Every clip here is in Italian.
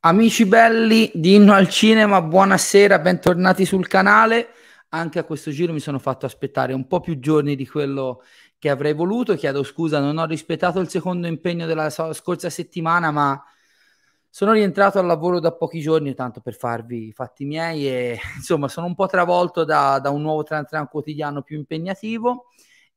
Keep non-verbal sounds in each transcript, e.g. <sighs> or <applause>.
Amici belli di Inno al Cinema, buonasera, bentornati sul canale. Anche a questo giro mi sono fatto aspettare un po' più giorni di quello che avrei voluto. Chiedo scusa, non ho rispettato il secondo impegno della scorsa settimana, ma sono rientrato al lavoro da pochi giorni, tanto per farvi i fatti miei e <laughs> insomma sono un po' travolto da, da un nuovo Tran Tran quotidiano più impegnativo.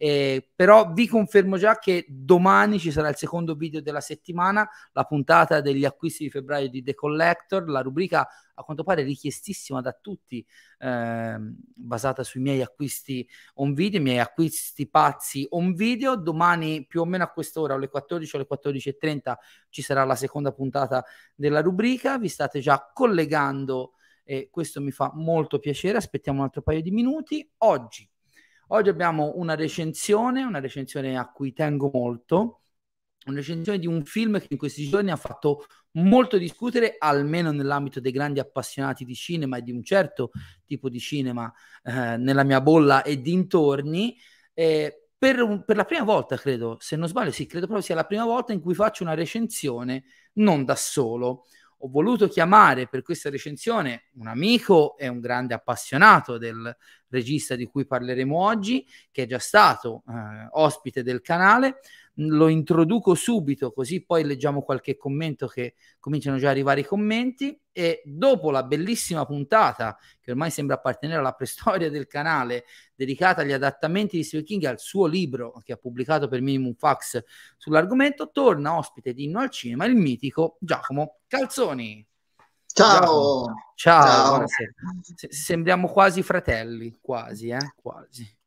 Eh, però vi confermo già che domani ci sarà il secondo video della settimana, la puntata degli acquisti di febbraio di The Collector, la rubrica a quanto pare richiestissima da tutti, eh, basata sui miei acquisti on video, i miei acquisti pazzi on video. Domani più o meno a quest'ora, alle 14 o alle 14.30, ci sarà la seconda puntata della rubrica. Vi state già collegando e questo mi fa molto piacere. Aspettiamo un altro paio di minuti. Oggi Oggi abbiamo una recensione, una recensione a cui tengo molto, una recensione di un film che in questi giorni ha fatto molto discutere, almeno nell'ambito dei grandi appassionati di cinema e di un certo tipo di cinema eh, nella mia bolla e dintorni. Eh, per, per, la prima volta, credo, se non sbaglio, sì, credo proprio sia la prima volta in cui faccio una recensione non da solo ho voluto chiamare per questa recensione un amico e un grande appassionato del regista di cui parleremo oggi, che è già stato eh, ospite del canale. Lo introduco subito, così poi leggiamo qualche commento che cominciano già a arrivare i commenti. E dopo la bellissima puntata, che ormai sembra appartenere alla preistoria del canale, dedicata agli adattamenti di Stephen King al suo libro che ha pubblicato per Minimum Fax sull'argomento, torna ospite di Inno al Cinema il mitico Giacomo Calzoni. Ciao. Ciao. Ciao. sembriamo quasi fratelli, quasi, eh? quasi.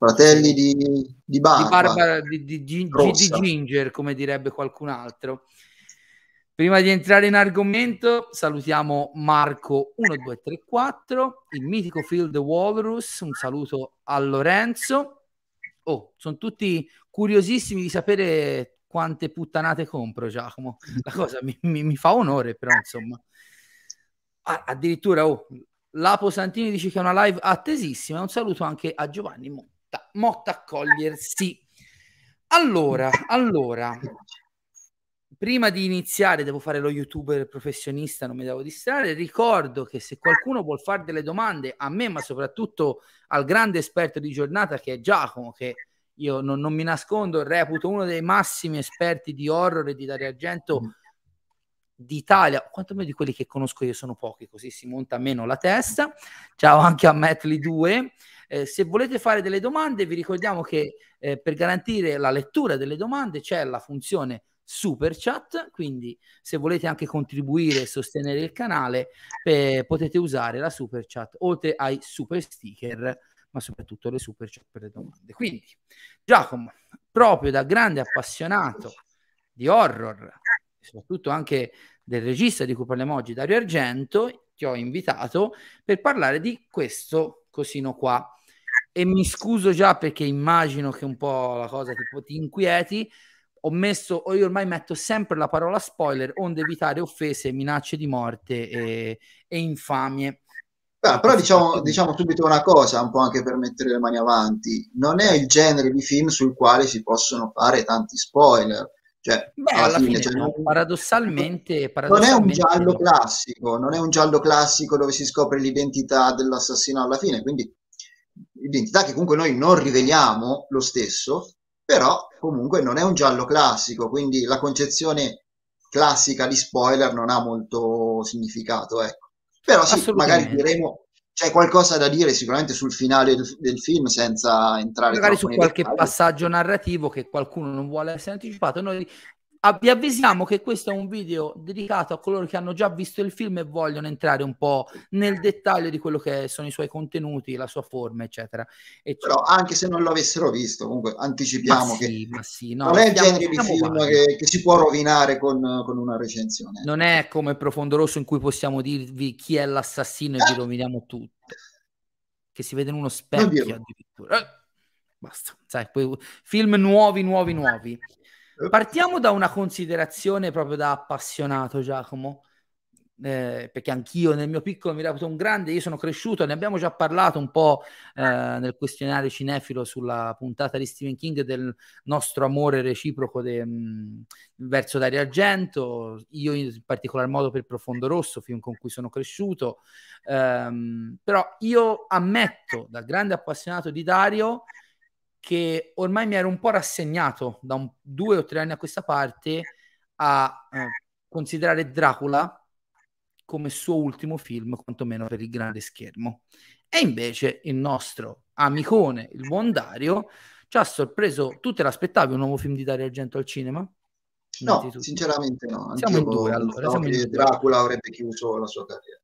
Fratelli di, di barba. Di, barba di, di, di, ginger, come direbbe qualcun altro. Prima di entrare in argomento, salutiamo Marco 1234, il mitico The Walrus, un saluto a Lorenzo. Oh, sono tutti curiosissimi di sapere quante puttanate compro, Giacomo. La cosa mi, mi, mi fa onore, però, insomma. Ah, addirittura, oh, Lapo Santini dice che è una live attesissima. Un saluto anche a Giovanni Motta. Motta accogliersi. Allora, allora, prima di iniziare, devo fare lo youtuber professionista, non mi devo distrarre. Ricordo che se qualcuno vuol fare delle domande a me, ma soprattutto al grande esperto di giornata che è Giacomo, che io non, non mi nascondo, reputo uno dei massimi esperti di horror e di Dario Argento mm. d'Italia, quantomeno di quelli che conosco io sono pochi, così si monta meno la testa. Ciao anche a Metli 2. Eh, se volete fare delle domande, vi ricordiamo che eh, per garantire la lettura delle domande c'è la funzione super chat, quindi se volete anche contribuire e sostenere il canale eh, potete usare la super chat oltre ai super sticker, ma soprattutto le super chat per le domande. Quindi Giacomo, proprio da grande appassionato di horror, soprattutto anche del regista di cui parliamo oggi, Dario Argento, ti ho invitato per parlare di questo cosino qua. E mi scuso già perché immagino che un po' la cosa tipo, ti inquieti, ho messo, o io ormai metto sempre la parola spoiler, onde evitare offese, minacce di morte e, e infamie. Beh, però diciamo, diciamo, subito una cosa, un po' anche per mettere le mani avanti, non è il genere di film sul quale si possono fare tanti spoiler. Cioè, Beh, alla, alla fine, fine cioè, no, paradossalmente, paradossalmente, non è un giallo classico, non è un giallo classico dove si scopre l'identità dell'assassino alla fine, quindi identità che comunque noi non riveliamo lo stesso, però comunque non è un giallo classico, quindi la concezione classica di spoiler non ha molto significato, ecco. Però sì, magari diremo c'è qualcosa da dire sicuramente sul finale del, del film senza entrare magari su qualche dettagli. passaggio narrativo che qualcuno non vuole essere anticipato noi vi avvisiamo che questo è un video dedicato a coloro che hanno già visto il film e vogliono entrare un po' nel dettaglio di quello che sono i suoi contenuti, la sua forma, eccetera. eccetera. Però anche se non lo avessero visto, comunque anticipiamo ma che sì, ma sì, no, non è il genere di film che, che, si può rovinare con, con, una recensione. Non è come Profondo Rosso in cui possiamo dirvi chi è l'assassino e vi roviniamo tutto. Che si vede in uno specchio addirittura. Eh, basta, sai, poi, film nuovi, nuovi, nuovi. Partiamo da una considerazione proprio da appassionato, Giacomo. eh, perché anch'io nel mio piccolo mi reputo un grande, io sono cresciuto, ne abbiamo già parlato un po' eh, nel questionario cinefilo sulla puntata di Stephen King del nostro amore reciproco de, mh, mm, verso Dario Argento, io in particolar modo per Profondo Rosso, film con cui sono cresciuto, ehm, però io ammetto da grande appassionato di Dario che ormai mi ero un po' rassegnato da un, due o tre anni a questa parte a eh, considerare Dracula come suo ultimo film, quantomeno per il grande schermo. E invece il nostro amicone, il buon Dario, ci ha sorpreso. Tu te l'aspettavi un nuovo film di Dario Argento al cinema? No, sinceramente no. Siamo in due allora. Siamo in Dracula avrebbe chiuso la sua carriera.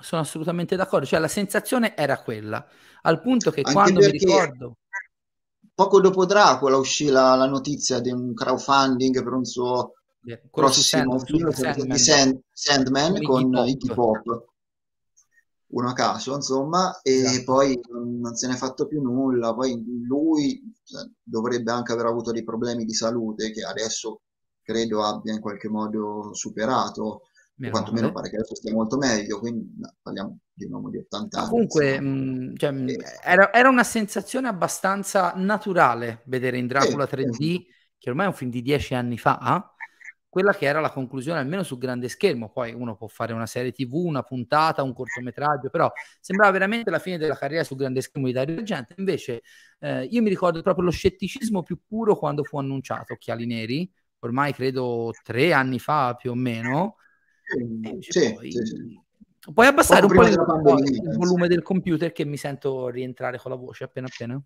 Sono assolutamente d'accordo, cioè la sensazione era quella, al punto che Anche quando mi ricordo... Poco dopo Dracula uscì la, la notizia di un crowdfunding per un suo prossimo Sand, film Sandman, di Sand, Sandman con Iggy Pop. Pop uno a caso insomma e esatto. poi non se n'è fatto più nulla poi lui cioè, dovrebbe anche aver avuto dei problemi di salute che adesso credo abbia in qualche modo superato Meno quantomeno male. pare che adesso stia molto meglio quindi no, parliamo di un uomo di 80 anni comunque mh, cioè, e... era, era, una sensazione abbastanza naturale vedere in Dracula eh, 3D eh. che ormai è un film di dieci anni fa quella che era la conclusione almeno sul grande schermo. Poi uno può fare una serie TV, una puntata, un cortometraggio, però sembrava veramente la fine della carriera sul grande schermo di Dario Argento. Invece eh, io mi ricordo proprio lo scetticismo più puro quando fu annunciato Occhiali Neri, ormai credo tre anni fa più o meno. Sì, poi... sì. Puoi abbassare un po' il, pandemia, il volume del computer che mi sento rientrare con la voce appena appena.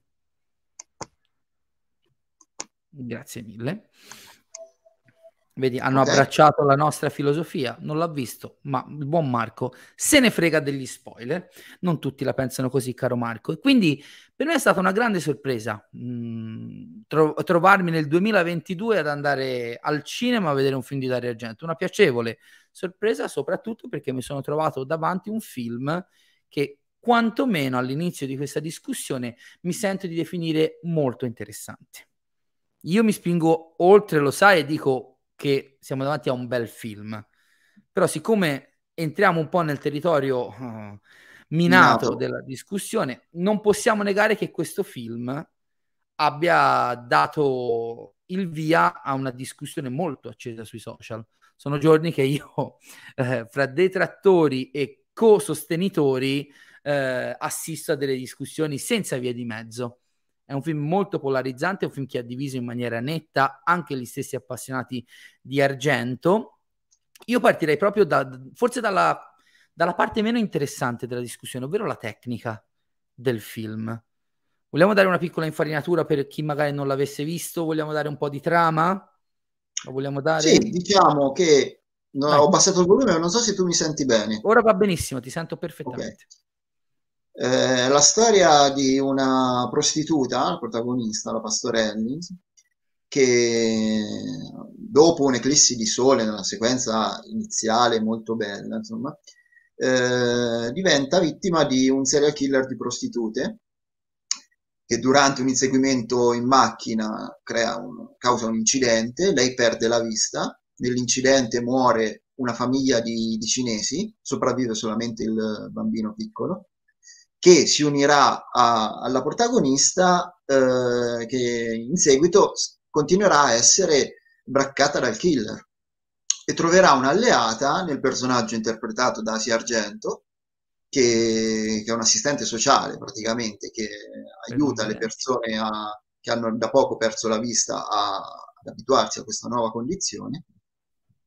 Grazie mille. Vedi, hanno okay. abbracciato la nostra filosofia, non l'ha visto, ma il buon Marco se ne frega degli spoiler. Non tutti la pensano così, caro Marco. E quindi per me è stata una grande sorpresa mh, mm, tro- trovarmi nel 2022 ad andare al cinema a vedere un film di Dario Argento. Una piacevole sorpresa, soprattutto perché mi sono trovato davanti un film che quantomeno all'inizio di questa discussione mi sento di definire molto interessante. Io mi spingo oltre, lo sai, e dico che siamo davanti a un bel film. Però siccome entriamo un po' nel territorio uh, minato, minato della discussione, non possiamo negare che questo film abbia dato il via a una discussione molto accesa sui social. Sono giorni che io, <laughs> eh, fra detrattori e co-sostenitori, eh, assisto a delle discussioni senza via di mezzo. È un film molto polarizzante, è un film che ha diviso in maniera netta anche gli stessi appassionati di Argento. Io partirei proprio da, forse dalla, dalla parte meno interessante della discussione, ovvero la tecnica del film. Vogliamo dare una piccola infarinatura per chi magari non l'avesse visto? Vogliamo dare un po' di trama? Lo vogliamo dare? Sì, diciamo che no, ho passato il volume, ma non so se tu mi senti bene. Ora va benissimo, ti sento perfettamente. Okay. Eh, la storia di una prostituta, la protagonista, la Pastorelli, che dopo un'eclissi di sole nella sequenza iniziale molto bella, insomma, eh, diventa vittima di un serial killer di prostitute che durante un inseguimento in macchina un, causa un incidente, lei perde la vista, nell'incidente muore una famiglia di, di cinesi, sopravvive solamente il bambino piccolo, che si unirà a, alla protagonista eh, che in seguito continuerà a essere braccata dal killer e troverà un'alleata nel personaggio interpretato da Asia Argento che, che, è un assistente sociale praticamente che aiuta le persone a, che hanno da poco perso la vista a, ad abituarsi a questa nuova condizione.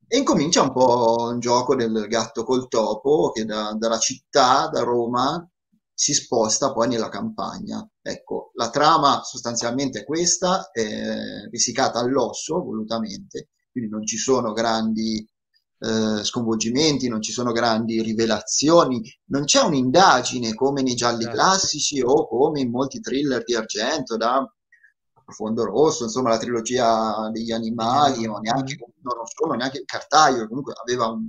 E incomincia un po' un gioco del gatto col topo che da, dalla città, da Roma, si sposta poi nella campagna. Ecco, la trama sostanzialmente è questa, è risicata all'osso volutamente, quindi non ci sono grandi eh, sconvolgimenti, non ci sono grandi rivelazioni, non c'è un'indagine come nei gialli certo. classici o come in molti thriller di argento da Profondo Rosso, insomma la trilogia degli animali, ma neanche, non sono neanche il cartaio, comunque aveva un,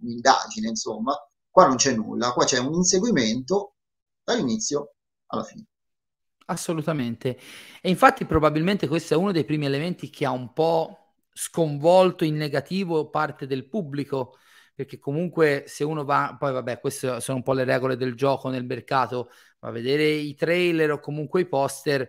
un'indagine, insomma. Qua non c'è nulla, qua c'è un inseguimento dall'inizio alla fine. Assolutamente. E infatti probabilmente questo è uno dei primi elementi che ha un po' sconvolto in negativo parte del pubblico, perché comunque se uno va, poi vabbè, queste sono un po' le regole del gioco nel mercato, va a vedere i trailer o comunque i poster,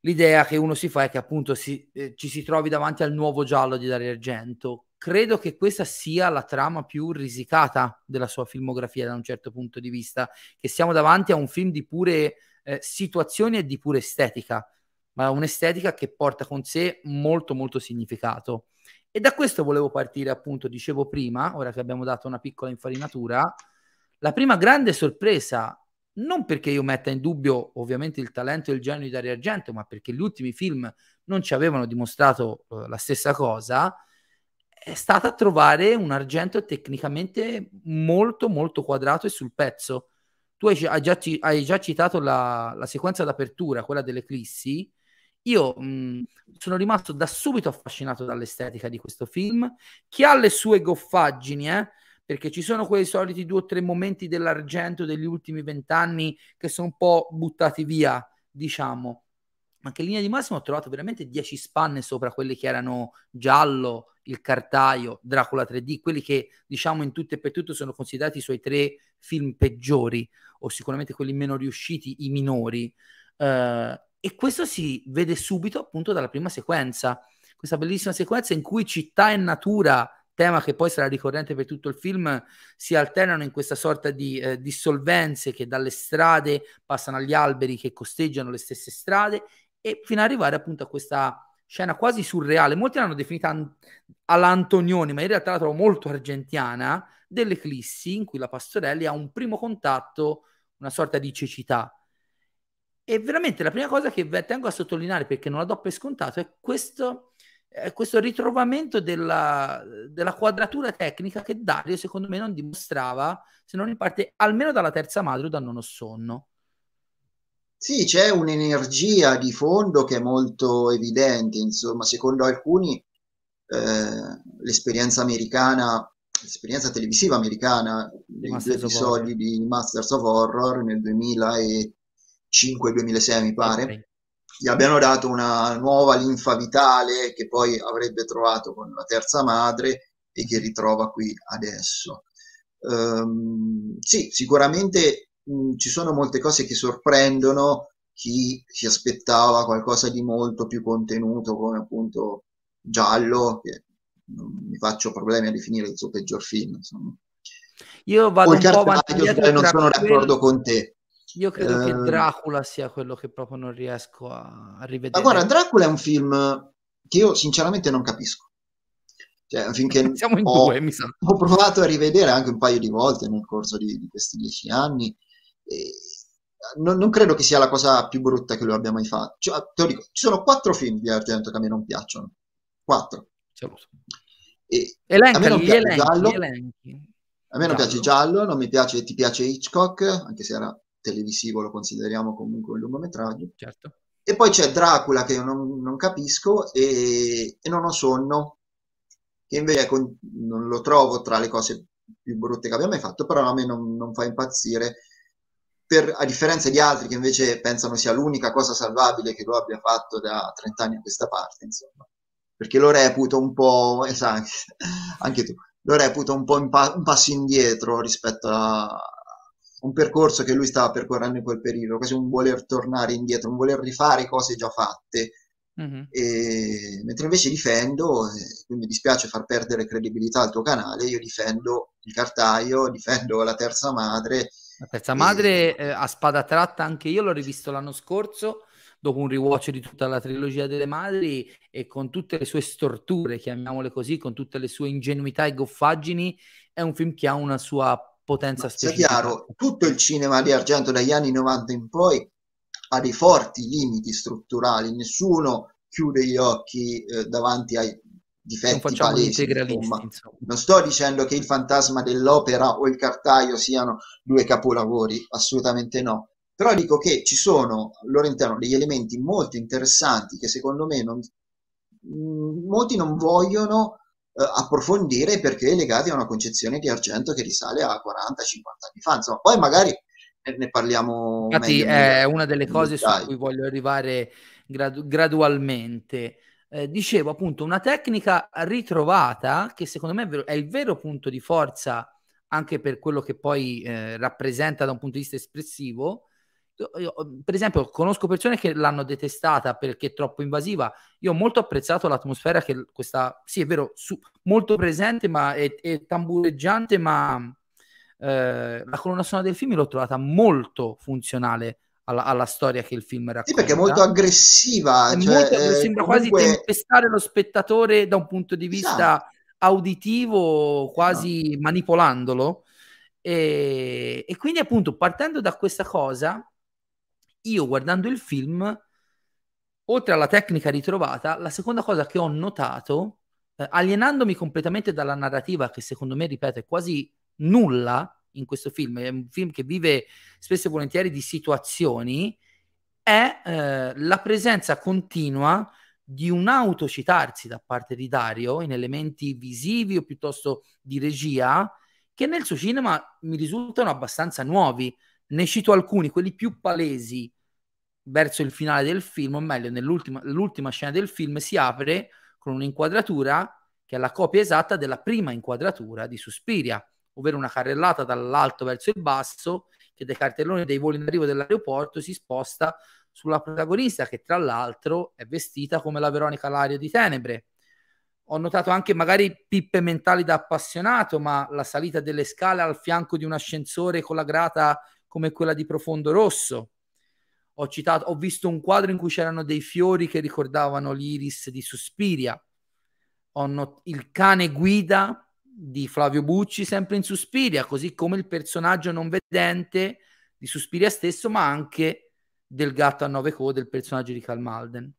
l'idea che uno si fa è che appunto si, eh, ci si trovi davanti al nuovo giallo di Dario Argento. Credo che questa sia la trama più risicata della sua filmografia da un certo punto di vista, che siamo davanti a un film di pure eh, situazioni e di pure estetica, ma un'estetica che porta con sé molto molto significato. E da questo volevo partire, appunto, dicevo prima, ora che abbiamo dato una piccola infarinatura, la prima grande sorpresa, non perché io metta in dubbio ovviamente il talento e il genio di Dario Argento, ma perché gli ultimi film non ci avevano dimostrato uh, la stessa cosa, è stata trovare un Argento tecnicamente molto molto quadrato e sul pezzo. Tu hai, hai, già, hai già, citato la, la sequenza d'apertura, quella dell'eclissi, io mh, sono rimasto da subito affascinato dall'estetica di questo film, che ha le sue goffaggini, eh? perché ci sono quei soliti due o tre momenti dell'argento degli ultimi vent'anni che sono un po' buttati via, diciamo. Ma che in linea di massimo ho trovato veramente dieci spanne sopra quelli che erano Giallo, Il Cartaio, Dracula 3D, quelli che diciamo in tutto e per tutto sono considerati i suoi tre film peggiori, o sicuramente quelli meno riusciti, i minori. Uh, e questo si vede subito appunto dalla prima sequenza, questa bellissima sequenza in cui città e natura, tema che poi sarà ricorrente per tutto il film, si alternano in questa sorta di eh, dissolvenze che dalle strade passano agli alberi che costeggiano le stesse strade e fino ad arrivare appunto a questa scena quasi surreale. Molti l'hanno definita an- all'Antonioni, ma in realtà la trovo molto argentiana, dell'eclissi in cui la Pastorelli ha un primo contatto, una sorta di cecità e veramente la prima cosa che tengo a sottolineare, perché non la do per scontato, è questo, è questo ritrovamento della, della, quadratura tecnica che Dario, secondo me, non dimostrava, se non in parte, almeno dalla terza madre o da Non ho sonno. Sì, c'è un'energia di fondo che è molto evidente, insomma, secondo alcuni eh, l'esperienza americana, l'esperienza televisiva americana dei due episodi di Masters of Horror nel 2000 e 2005-2006 mi pare, okay. gli abbiano dato una nuova linfa vitale che poi avrebbe trovato con la terza madre e che ritrova qui adesso. Um, sì, sicuramente mh, ci sono molte cose che sorprendono chi si aspettava qualcosa di molto più contenuto come appunto Giallo, che non mi faccio problemi a definire il suo peggior film. Insomma. Io vado un po' avanti non sono d'accordo con te. Io credo eh, che ehm. Dracula sia quello che proprio non riesco a, a rivedere. Ma guarda, Dracula è un film che io sinceramente non capisco. Cioè, finché <laughs> Siamo in ho, due, mi sa. Ho provato a rivedere anche un paio di volte nel corso di, di questi dieci anni. E non, non, credo che sia la cosa più brutta che lui abbia mai fatto. Cioè, te lo dico, ci sono quattro film di Argento che a me non piacciono. Quattro. E elenca, a me non piace elenchi, Giallo. A me non piace Giallo, non mi piace, ti piace Hitchcock, anche se era televisivo lo consideriamo comunque un lungometraggio. Certo. E poi c'è Dracula che io non, non capisco e, e, Non ho sonno, che invece con, non lo trovo tra le cose più brutte che abbia mai fatto, però a me non, non fa impazzire. Per, a differenza di altri che invece pensano sia l'unica cosa salvabile che lui abbia fatto da 30 anni a questa parte, insomma. Perché lo reputo un po', esatto, <laughs> anche tu, lo reputo un po' pa- un passo indietro rispetto a, un percorso che lui stava percorrendo in quel periodo, quasi un voler tornare indietro, un voler rifare cose già fatte. Mm-hmm. E, mentre invece difendo, eh, mi dispiace far perdere credibilità al tuo canale, io difendo il cartaio, difendo la terza madre. La terza madre e... eh, a spada tratta, anche io l'ho rivisto l'anno scorso dopo un rewatch di tutta la trilogia delle madri e con tutte le sue storture, chiamiamole così, con tutte le sue ingenuità e goffaggini, è un film che ha una sua potenza Ma specifica. Sia chiaro, tutto il cinema di Argento dagli anni 90 in poi ha dei forti limiti strutturali, nessuno chiude gli occhi eh, davanti ai difetti palesi. Non sto dicendo che il fantasma dell'opera o il cartaio siano due capolavori, assolutamente no. Però dico che ci sono al loro interno degli elementi molto interessanti che secondo me non, mh, molti non vogliono approfondire perché legati a una concezione di argento che risale a 40-50 anni fa. Insomma, poi magari ne parliamo. Infatti, è una delle cose su cui voglio arrivare gradu- gradualmente. Eh, dicevo appunto una tecnica ritrovata che secondo me è il vero punto di forza anche per quello che poi eh, rappresenta da un punto di vista espressivo. Io, io, per esempio, conosco persone che l'hanno detestata perché è troppo invasiva. Io ho molto apprezzato l'atmosfera che questa, sì, è vero, su, molto presente, ma è, è tambureggiante, ma eh, la colonna sonora del film l'ho trovata molto funzionale alla, alla, storia che il film racconta. Sì, perché è molto aggressiva. Cioè, molto, eh, sembra comunque... quasi tempestare lo spettatore da un punto di vista esatto. auditivo, quasi no. manipolandolo. E, e, quindi, appunto, partendo da questa cosa, io guardando il film, oltre alla tecnica ritrovata, la seconda cosa che ho notato, eh, alienandomi completamente dalla narrativa, che secondo me, ripeto, è quasi nulla in questo film, è un film che vive spesso e volentieri di situazioni, è eh, la presenza continua di un autocitarsi da parte di Dario in elementi visivi o piuttosto di regia che nel suo cinema mi risultano abbastanza nuovi. Ne cito alcuni, quelli più palesi verso il finale del film, o meglio, nell'ultima scena del film si apre con un'inquadratura che è la copia esatta della prima inquadratura di Suspiria ovvero una carrellata dall'alto verso il basso, che dai cartelloni dei voli in arrivo dell'aeroporto si sposta sulla protagonista, che tra l'altro è vestita come la Veronica Lario di Tenebre. Ho notato anche magari pippe mentali da appassionato, ma la salita delle scale al fianco di un ascensore con la grata come quella di Profondo Rosso. Ho, citato, ho visto un quadro in cui c'erano dei fiori che ricordavano l'iris di Suspiria. Ho not- il cane guida di Flavio Bucci sempre in Suspiria, così come il personaggio non vedente di Suspiria stesso, ma anche del gatto a nove code, il personaggio di Cal Malden.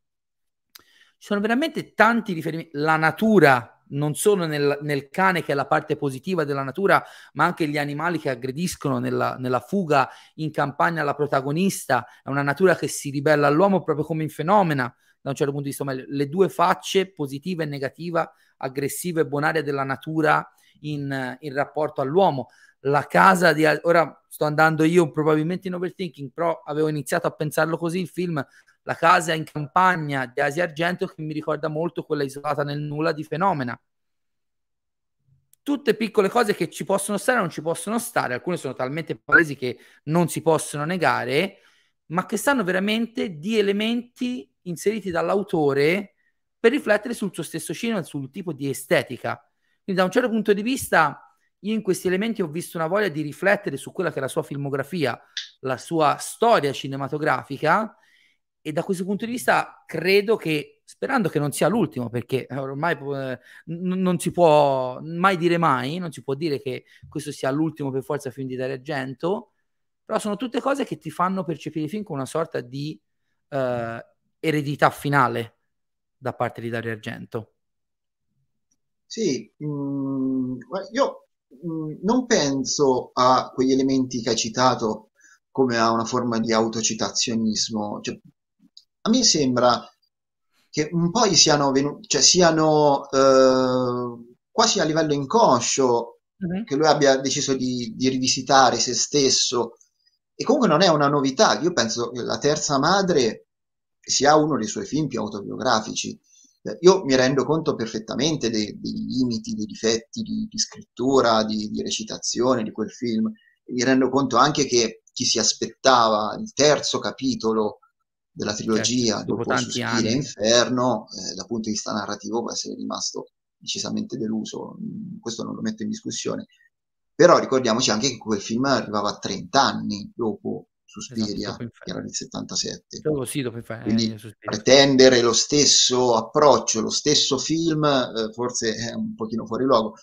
Ci sono veramente tanti riferimenti. La natura, non solo nel, nel, cane, che è la parte positiva della natura, ma anche gli animali che aggrediscono nella, nella fuga in campagna la protagonista. È una natura che si ribella all'uomo proprio come in fenomena, da un certo punto di vista. Le due facce, positiva e negativa, aggressiva e bonaria della natura in, in rapporto all'uomo. La casa di... Ora sto andando io probabilmente in overthinking, però avevo iniziato a pensarlo così, il film La casa in campagna di Asia Argento che mi ricorda molto quella isolata nel nulla di Fenomena. Tutte piccole cose che ci possono stare o non ci possono stare, alcune sono talmente palesi che non si possono negare, ma che stanno veramente di elementi inseriti dall'autore per riflettere sul suo stesso cinema, sul tipo di estetica. Quindi da un certo punto di vista io in questi elementi ho visto una voglia di riflettere su quella che è la sua filmografia, la sua storia cinematografica e da questo punto di vista credo che, sperando che non sia l'ultimo, perché ormai eh, n- non si può mai dire mai, non si può dire che questo sia l'ultimo per forza film di Dario Argento, però sono tutte cose che ti fanno percepire il film con una sorta di eh, eredità finale da parte di Dario Argento. Sì, mh, mm, io mh, mm, non penso a quegli elementi che hai citato come a una forma di autocitazionismo. Cioè, a me sembra che un po' siano venuti, cioè siano eh, quasi a livello inconscio mm-hmm. che lui abbia deciso di, di, rivisitare se stesso. E comunque non è una novità. Io penso che La Terza Madre sia uno dei suoi film più autobiografici. Eh, io mi rendo conto perfettamente dei, dei limiti, dei difetti di, di scrittura, di, di, recitazione di quel film. Mi rendo conto anche che chi si aspettava il terzo capitolo della trilogia certo, dopo, dopo Suspiria e Inferno, eh, dal punto di vista narrativo può essere rimasto decisamente deluso. Mm, questo non lo metto in discussione. Però ricordiamoci anche che quel film arrivava a 30 anni dopo Suspiria, esatto, che era del 77. Dopo, sì, dopo Quindi eh, pretendere lo stesso approccio, lo stesso film, eh, forse è un pochino fuori luogo.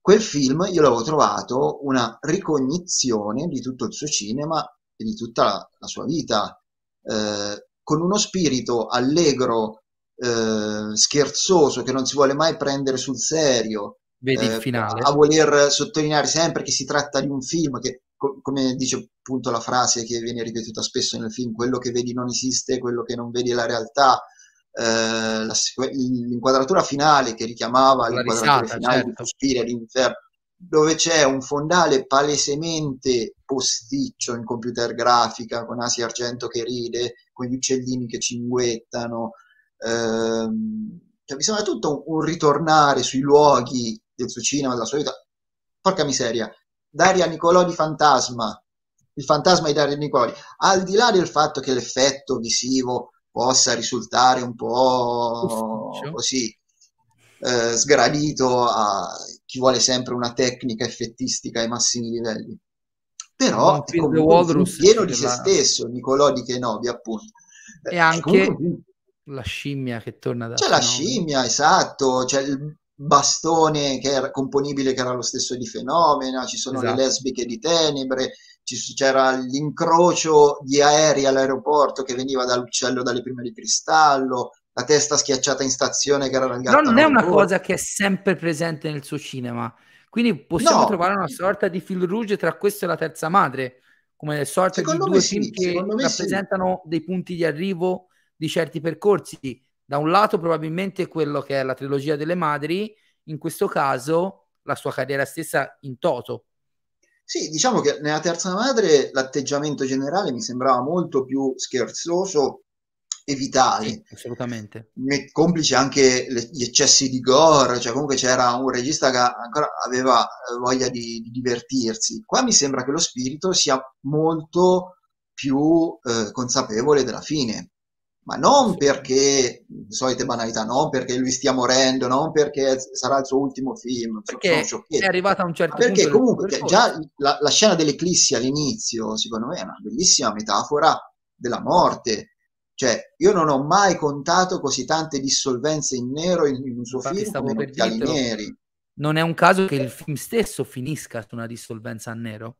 Quel film io l'avevo trovato una ricognizione di tutto il suo cinema e di tutta la, la sua vita, eh, con uno spirito allegro, eh, scherzoso, che non si vuole mai prendere sul serio, Vedi il eh, finale. a voler sottolineare sempre che si tratta di un film che come dice appunto la frase che viene ripetuta spesso nel film, quello che vedi non esiste, quello che non vedi è la realtà, eh, la, l'inquadratura finale che richiamava la l'inquadratura risata, finale certo. di Suspiria, l'inferno, dove c'è un fondale palesemente posticcio in computer grafica, con Asia Argento che ride, gli uccellini che cinguettano, ehm, cioè mi sembra tutto un, un, ritornare sui luoghi del suo cinema, della sua vita. Porca miseria, Daria Nicolodi Fantasma, il fantasma di Daria Nicolodi, al di là del fatto che l'effetto visivo possa risultare un po' Ufficio. così eh, sgradito a chi vuole sempre una tecnica effettistica ai massimi livelli. Però è comunque un pieno di se la... stesso, Nicolò di Kenobi, appunto. E anche comunque... la scimmia che torna da... C'è Kenobi. la scimmia, esatto, c'è il bastone che era componibile che era lo stesso di Fenomena, ci sono esatto. le lesbiche di Tenebre, c'era l'incrocio di aerei all'aeroporto che veniva dall'uccello dalle prime di cristallo, la testa schiacciata in stazione che era nel gatto. non è una cosa che è sempre presente nel suo cinema. Quindi possiamo no. trovare una sorta di fil rouge tra questo e la terza madre, come sorta secondo di due film sì, che rappresentano sì. dei punti di arrivo di certi percorsi. Da un lato probabilmente quello che è la trilogia delle madri, in questo caso la sua carriera stessa in toto. Sì, diciamo che nella terza madre l'atteggiamento generale mi sembrava molto più scherzoso evitare. Sì, assolutamente. Complice anche le, gli eccessi di gore, cioè comunque c'era un regista che ancora aveva eh, voglia di, di divertirsi. Qua mi sembra che lo spirito sia molto più eh, consapevole della fine. Ma non perché, solite banalità, non perché lui stia morendo, non perché sarà il suo ultimo film. Perché è arrivata a un certo perché punto. Perché comunque già la, la scena dell'eclissi all'inizio, secondo me, è una bellissima metafora della morte cioè, io non ho mai contato così tante dissolvenze in nero in, in un suo Infatti film come Neri. Non è un caso che il film stesso finisca su una dissolvenza a nero?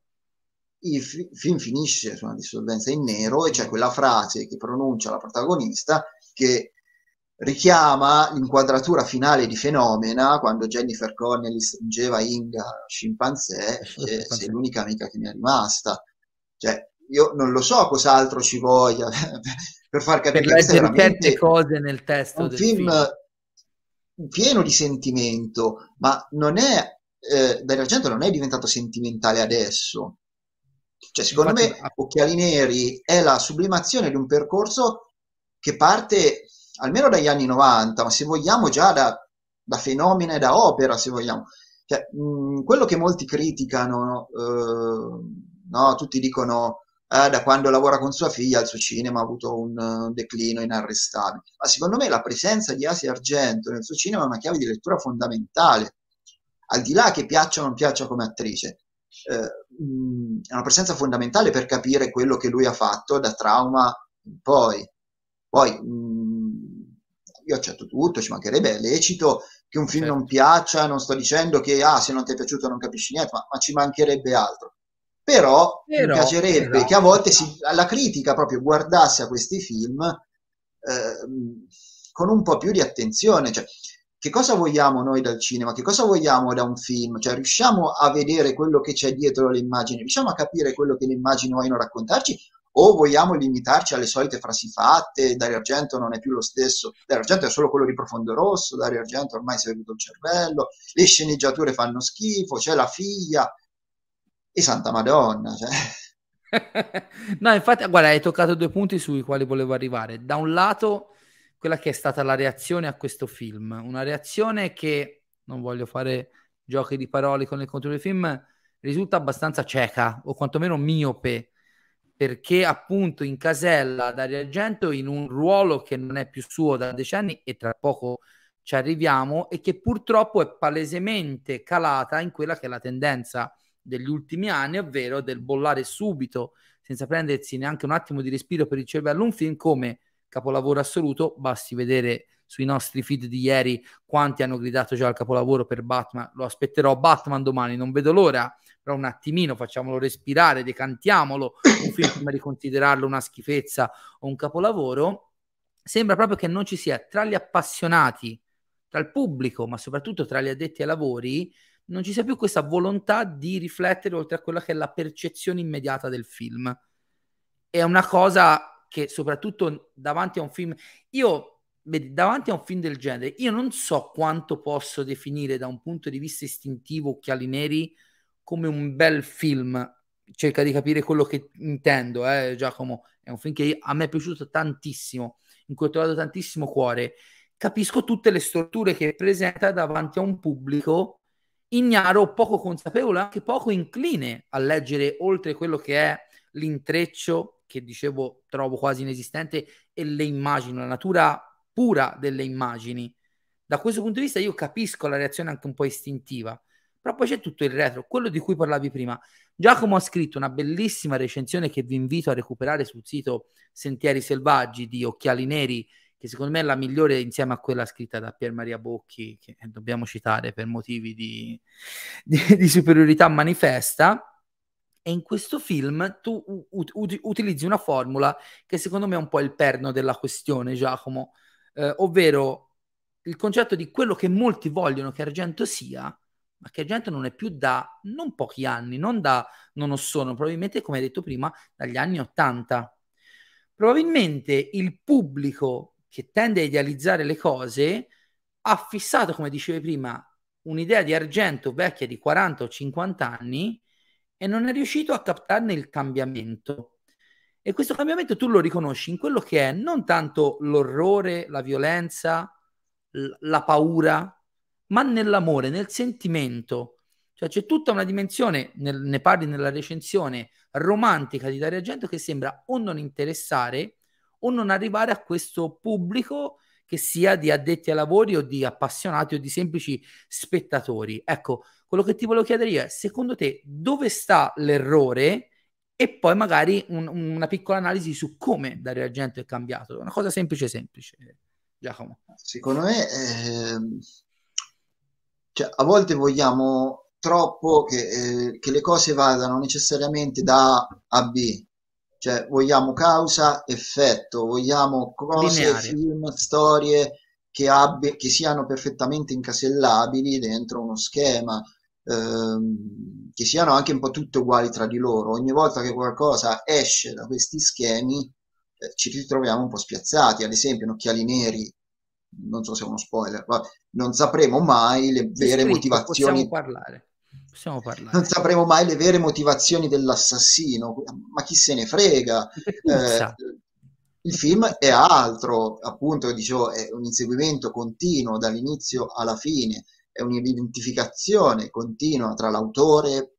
Il fi- film finisce su una dissolvenza in nero e c'è quella frase che pronuncia la protagonista che richiama l'inquadratura finale di Fenomena quando Jennifer Connelly stringeva Inga scimpanzé e sei l'unica amica che mi è rimasta. Cioè, io non lo so cos'altro ci voglia per far capire per leggere certe cose nel testo un film, film, pieno di sentimento ma non è eh, Dario Argento non è diventato sentimentale adesso cioè secondo Infatti, me Occhiali Neri è la sublimazione di un percorso che parte almeno dagli anni 90 ma se vogliamo già da, da fenomena e da opera se vogliamo cioè, mh, quello che molti criticano eh, no? tutti dicono eh, da quando lavora con sua figlia il suo cinema ha avuto un uh, declino inarrestabile. Ma secondo me la presenza di Asia Argento nel suo cinema è una chiave di lettura fondamentale, al di là che piaccia o non piaccia come attrice. Eh, mh, è una presenza fondamentale per capire quello che lui ha fatto da trauma in poi. Poi mh, io accetto tutto, ci mancherebbe, è lecito che un film certo. non piaccia, non sto dicendo che ah, se non ti è piaciuto non capisci niente, ma, ma ci mancherebbe altro però, però mi piacerebbe però. che a volte si, la critica proprio guardasse a questi film eh, con un po' più di attenzione, cioè che cosa vogliamo noi dal cinema, che cosa vogliamo da un film, cioè riusciamo a vedere quello che c'è dietro le immagini, riusciamo a capire quello che le immagini vogliono raccontarci? O vogliamo limitarci alle solite frasi fatte, Dario Argento non è più lo stesso, Dario Argento è solo quello di profondo rosso, Dario Argento ormai si è venuto il cervello, le sceneggiature fanno schifo, c'è la figlia, e Santa Madonna. Cioè. <laughs> no, infatti, guarda, hai toccato due punti sui quali volevo arrivare. Da un lato, quella che è stata la reazione a questo film, una reazione che, non voglio fare giochi di parole con il controllo del film, risulta abbastanza cieca, o quantomeno miope, perché appunto in casella Dario Argento in un ruolo che non è più suo da decenni e tra poco ci arriviamo e che purtroppo è palesemente calata in quella che è la tendenza degli ultimi anni, ovvero del bollare subito, senza prendersi neanche un attimo di respiro per il cervello, un film come capolavoro assoluto. Basti vedere sui nostri feed di ieri quanti hanno gridato già al capolavoro per Batman. Lo aspetterò Batman domani, non vedo l'ora. Però un attimino facciamolo respirare, decantiamolo. Un film prima di considerarlo una schifezza o un capolavoro. Sembra proprio che non ci sia tra gli appassionati, tra il pubblico, ma soprattutto tra gli addetti ai lavori, non ci sia più questa volontà di riflettere oltre a quella che è la percezione immediata del film. È una cosa che soprattutto davanti a un film, io vedi, davanti a un film del genere, io non so quanto posso definire da un punto di vista istintivo Occhiali Neri come un bel film. Cerca di capire quello che intendo, eh, Giacomo. È un film che a me è piaciuto tantissimo in cui ho trovato tantissimo cuore, capisco tutte le storture che presenta davanti a un pubblico ignaro, poco consapevole, anche poco incline a leggere oltre quello che è l'intreccio, che dicevo trovo quasi inesistente, e le immagini, la natura pura delle immagini. Da questo punto di vista io capisco la reazione anche un po' istintiva, però poi c'è tutto il retro, quello di cui parlavi prima. Giacomo ha scritto una bellissima recensione che vi invito a recuperare sul sito Sentieri Selvaggi di Occhiali Neri, che secondo me è la migliore insieme a quella scritta da Pier Maria Bocchi, che dobbiamo citare per motivi di, <laughs> di, di superiorità manifesta. E in questo film tu ut- utilizzi una formula che secondo me è un po' il perno della questione, Giacomo, eh, ovvero il concetto di quello che molti vogliono che Argento sia, ma che Argento non è più da non pochi anni, non da non sono, probabilmente come hai detto prima, dagli anni Ottanta. Probabilmente il pubblico che tende a idealizzare le cose, ha fissato, come dicevi prima, un'idea di argento vecchia di 40 o 50 anni e non è riuscito a captarne il cambiamento. E questo cambiamento tu lo riconosci in quello che è non tanto l'orrore, la violenza, l- la paura, ma nell'amore, nel sentimento. Cioè c'è tutta una dimensione, nel, ne parli nella recensione, romantica di Dario Argento che sembra o non interessare o non arrivare a questo pubblico che sia di addetti ai lavori o di appassionati o di semplici spettatori. Ecco, quello che ti volevo chiedere io è, secondo te, dove sta l'errore? E poi magari un, una piccola analisi su come Dario Argento è cambiato. Una cosa semplice, semplice, Giacomo. Secondo me, eh, cioè, a volte vogliamo troppo che, eh, che le cose vadano necessariamente da A a B cioè, vogliamo causa, effetto, vogliamo cose, Lineare. film, storie che, abbia, che siano perfettamente incasellabili dentro uno schema, ehm, che siano anche un po' tutte uguali tra di loro. Ogni volta che qualcosa esce da questi schemi, eh, ci ritroviamo un po' spiazzati. Ad esempio, in Occhiali Neri, non so se è uno spoiler, ma non sapremo mai le vere scritto, motivazioni. Possiamo parlare possiamo parlare. Non sapremo mai le vere motivazioni dell'assassino, ma chi se ne frega. Eh, il film è altro, appunto, dicevo, è un inseguimento continuo dall'inizio alla fine, è un'identificazione continua tra l'autore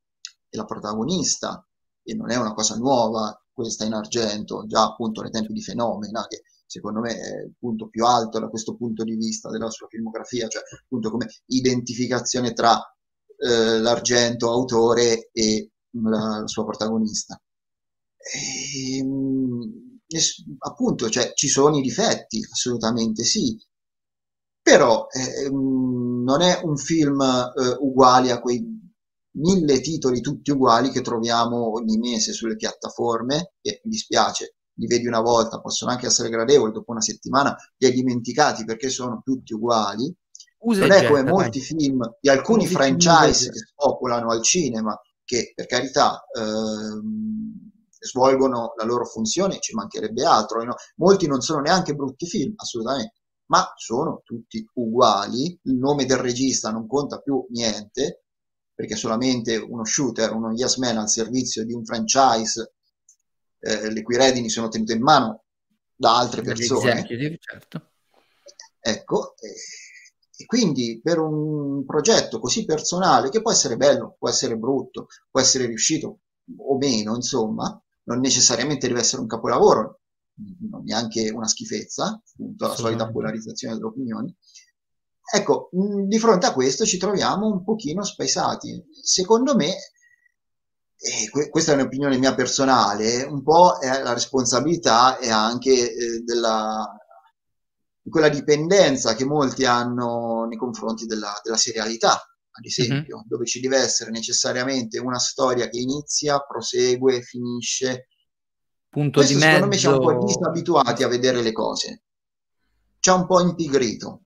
e la protagonista, e non è una cosa nuova questa in argento, già appunto nei tempi di Fenomena, che secondo me è il punto più alto da questo punto di vista della sua filmografia, cioè appunto come identificazione tra eh, l'argento autore e la, la sua protagonista. E, ehm, e, appunto, cioè, ci sono i difetti, assolutamente sì, però eh, non è un film eh, uguale a quei mille titoli tutti uguali che troviamo ogni mese sulle piattaforme e mi dispiace, li vedi una volta, possono anche essere gradevoli, dopo una settimana li hai dimenticati perché sono tutti uguali Usa non è come molti film di alcuni Usi franchise che spopolano al cinema, che per carità ehm, svolgono la loro funzione, ci mancherebbe altro. No? Molti non sono neanche brutti film, assolutamente, ma sono tutti uguali. Il nome del regista non conta più niente, perché solamente uno shooter, uno yes man al servizio di un franchise, eh, le cui redini sono tenute in mano da altre persone. Certo. Ecco, eh, e quindi per un progetto così personale, che può essere bello, può essere brutto, può essere riuscito o meno, insomma, non necessariamente deve essere un capolavoro, non neanche una schifezza, appunto la solita polarizzazione delle opinioni. Ecco, di fronte a questo ci troviamo un pochino spaesati. Secondo me, e questa è un'opinione mia personale, un po' è la responsabilità e anche eh, della, quella dipendenza che molti hanno nei confronti della, della serialità, ad esempio, mm-hmm. dove ci deve essere necessariamente una storia che inizia, prosegue, finisce. Punto Questo, di secondo mezzo... me ci ha un po' disabituati a vedere le cose. Ha un po' impigrito.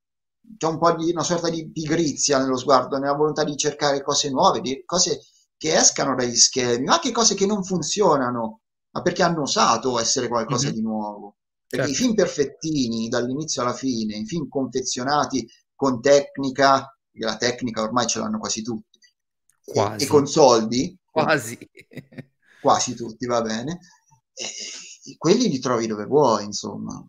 C'è un po' di una sorta di pigrizia nello sguardo, nella volontà di cercare cose nuove, di cose che escano dagli schemi, ma anche cose che non funzionano, ma perché hanno osato essere qualcosa mm-hmm. di nuovo. Perché certo. i film perfettini dall'inizio alla fine, i film confezionati con tecnica, la tecnica ormai ce l'hanno quasi tutti, quasi. E, con soldi, quasi, <laughs> quasi tutti, va bene, e quelli li trovi dove vuoi, insomma.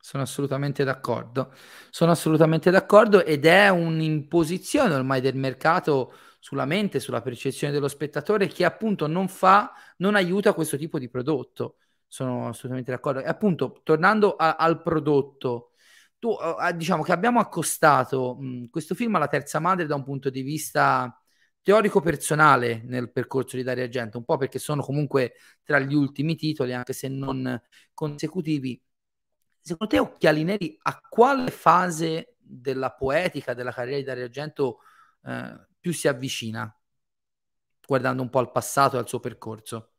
Sono assolutamente d'accordo. Sono assolutamente d'accordo ed è un'imposizione ormai del mercato sulla mente, sulla percezione dello spettatore che appunto non fa, non aiuta questo tipo di prodotto. Sono assolutamente d'accordo. E appunto, tornando a, al prodotto, tu uh, diciamo che abbiamo accostato mh, questo film alla terza madre da un punto di vista teorico personale nel percorso di Dario Argento, un po' perché sono comunque tra gli ultimi titoli, anche se non consecutivi. Secondo te Occhiali Neri a quale fase della poetica della carriera di Dario Argento eh, più si avvicina, guardando un po' al passato e al suo percorso?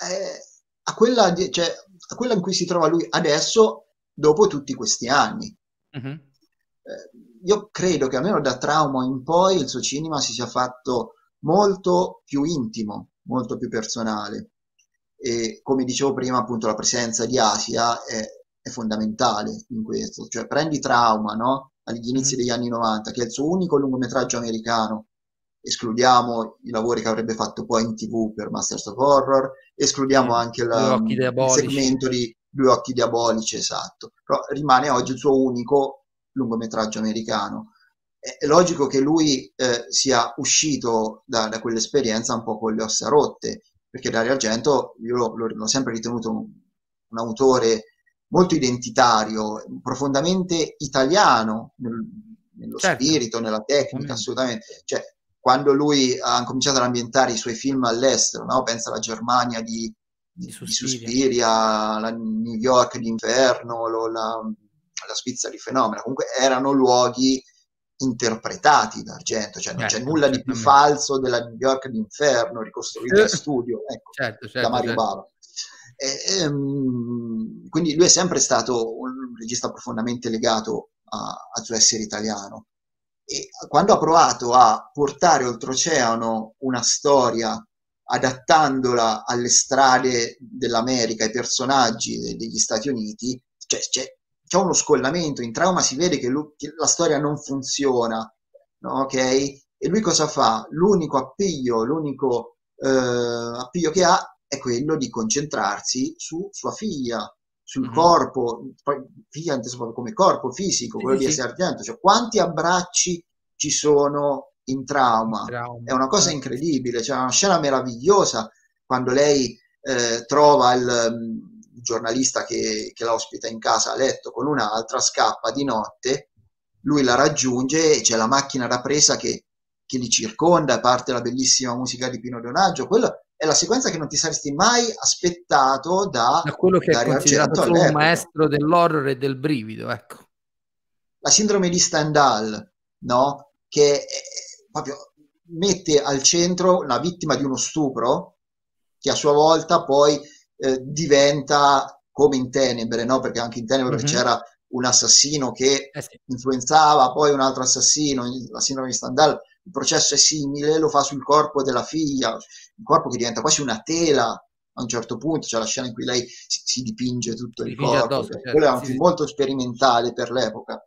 Eh, a, quella cioè, a, quella in cui si trova lui adesso, dopo tutti questi anni. Uh-huh. Eh, io credo che almeno da Trauma in poi il suo cinema si sia fatto molto più intimo, molto più personale e come dicevo prima appunto la presenza di Asia è, è fondamentale in questo, cioè prendi Trauma, no? agli inizi mm. degli anni 90, che è il suo unico lungometraggio americano, escludiamo i lavori che avrebbe fatto poi in tv per Masters of Horror, escludiamo mm. anche la, il segmento di Due occhi diabolici, esatto, però rimane oggi il suo unico lungometraggio americano. È logico che lui eh, sia uscito da, da, quell'esperienza un po' con le ossa rotte, perché Dario Argento io l'ho, l'ho sempre ritenuto un, un, autore molto identitario, profondamente italiano nel, nello certo. spirito, nella tecnica, assolutamente. Cioè, quando lui ha cominciato ad ambientare i suoi film all'estero, no? pensa alla Germania di, di, di Suspiria, la New York d'inverno, lo, la, la Spizza di Fenomeno, comunque erano luoghi interpretati da Argento, cioè non certo, c'è nulla di più falso della New York d'inferno ricostruita in studio, ecco, certo, certo, da Mario certo. Bava. E, e, um, quindi lui è sempre stato un regista profondamente legato al suo essere italiano. E quando ha provato a portare oltreoceano una storia adattandola alle strade dell'America, ai personaggi degli Stati Uniti, cioè, c'è, c'è uno scollamento, in trauma si vede che, lui, che la storia non funziona, no? ok? E lui cosa fa? L'unico appiglio, l'unico eh, appiglio che ha è quello di concentrarsi su sua figlia, sul mm-hmm. corpo, proprio come corpo fisico, quello sì, di essere argento, cioè quanti abbracci ci sono in trauma. trauma. È una cosa certo. incredibile, c'è cioè una scena meravigliosa quando lei eh, trova il, giornalista che, che la ospita in casa a letto con un'altra, scappa di notte, lui la raggiunge e c'è la macchina da presa che, che li circonda, parte la bellissima musica di Pino Donaggio, quella è la sequenza che non ti saresti mai aspettato da, da quello che Dario è considerato un maestro dell'horror e del brivido, ecco. La sindrome di Stendhal, no? Che è, proprio mette al centro la vittima di uno stupro che a sua volta poi eh, diventa come in Tenebre, no? perché anche in Tenebre mm-hmm. c'era un assassino che eh sì. influenzava poi un altro assassino, la sindrome di Stendhal, il processo è simile, lo fa sul corpo della figlia, il corpo che diventa quasi una tela a un certo punto, c'è la scena in cui lei si, si dipinge tutto si il corpo, addosso, certo. quello è un film molto sperimentale per l'epoca.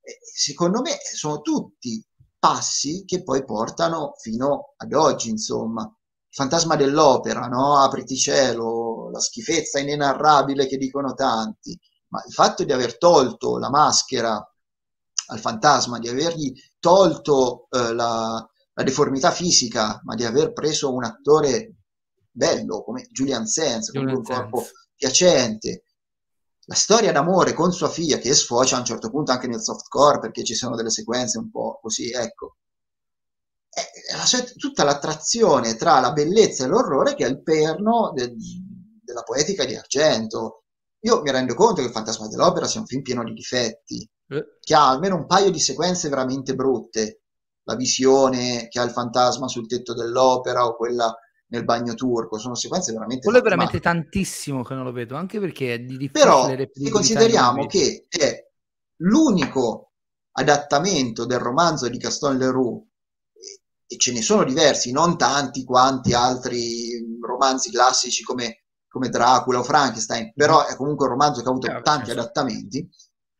E secondo me sono tutti passi che poi portano fino ad oggi, insomma fantasma dell'opera, no? Apriti cielo, la schifezza inenarrabile che dicono tanti, ma il fatto di aver tolto la maschera al fantasma, di avergli tolto eh, la, la, deformità fisica, ma di aver preso un attore bello come Julian Sands, con un corpo piacente, la storia d'amore con sua figlia che sfocia a un certo punto anche nel softcore perché ci sono delle sequenze un po' così, ecco, la, tutta l'attrazione tra la bellezza e l'orrore che è il perno de, della poetica di Argento. Io mi rendo conto che il Fantasma dell'Opera sia un film pieno di difetti. Che ha almeno un paio di sequenze veramente brutte. La visione che ha il fantasma sul tetto dell'opera o quella nel bagno turco, sono sequenze veramente... Quello è veramente tantissimo che non lo vedo, anche perché è di difficile Però consideriamo che è l'unico adattamento del romanzo di Gaston Leroux e ce ne sono diversi, non tanti quanti altri romanzi classici come, come Dracula o Frankenstein, però è comunque un romanzo che ha avuto tanti adattamenti.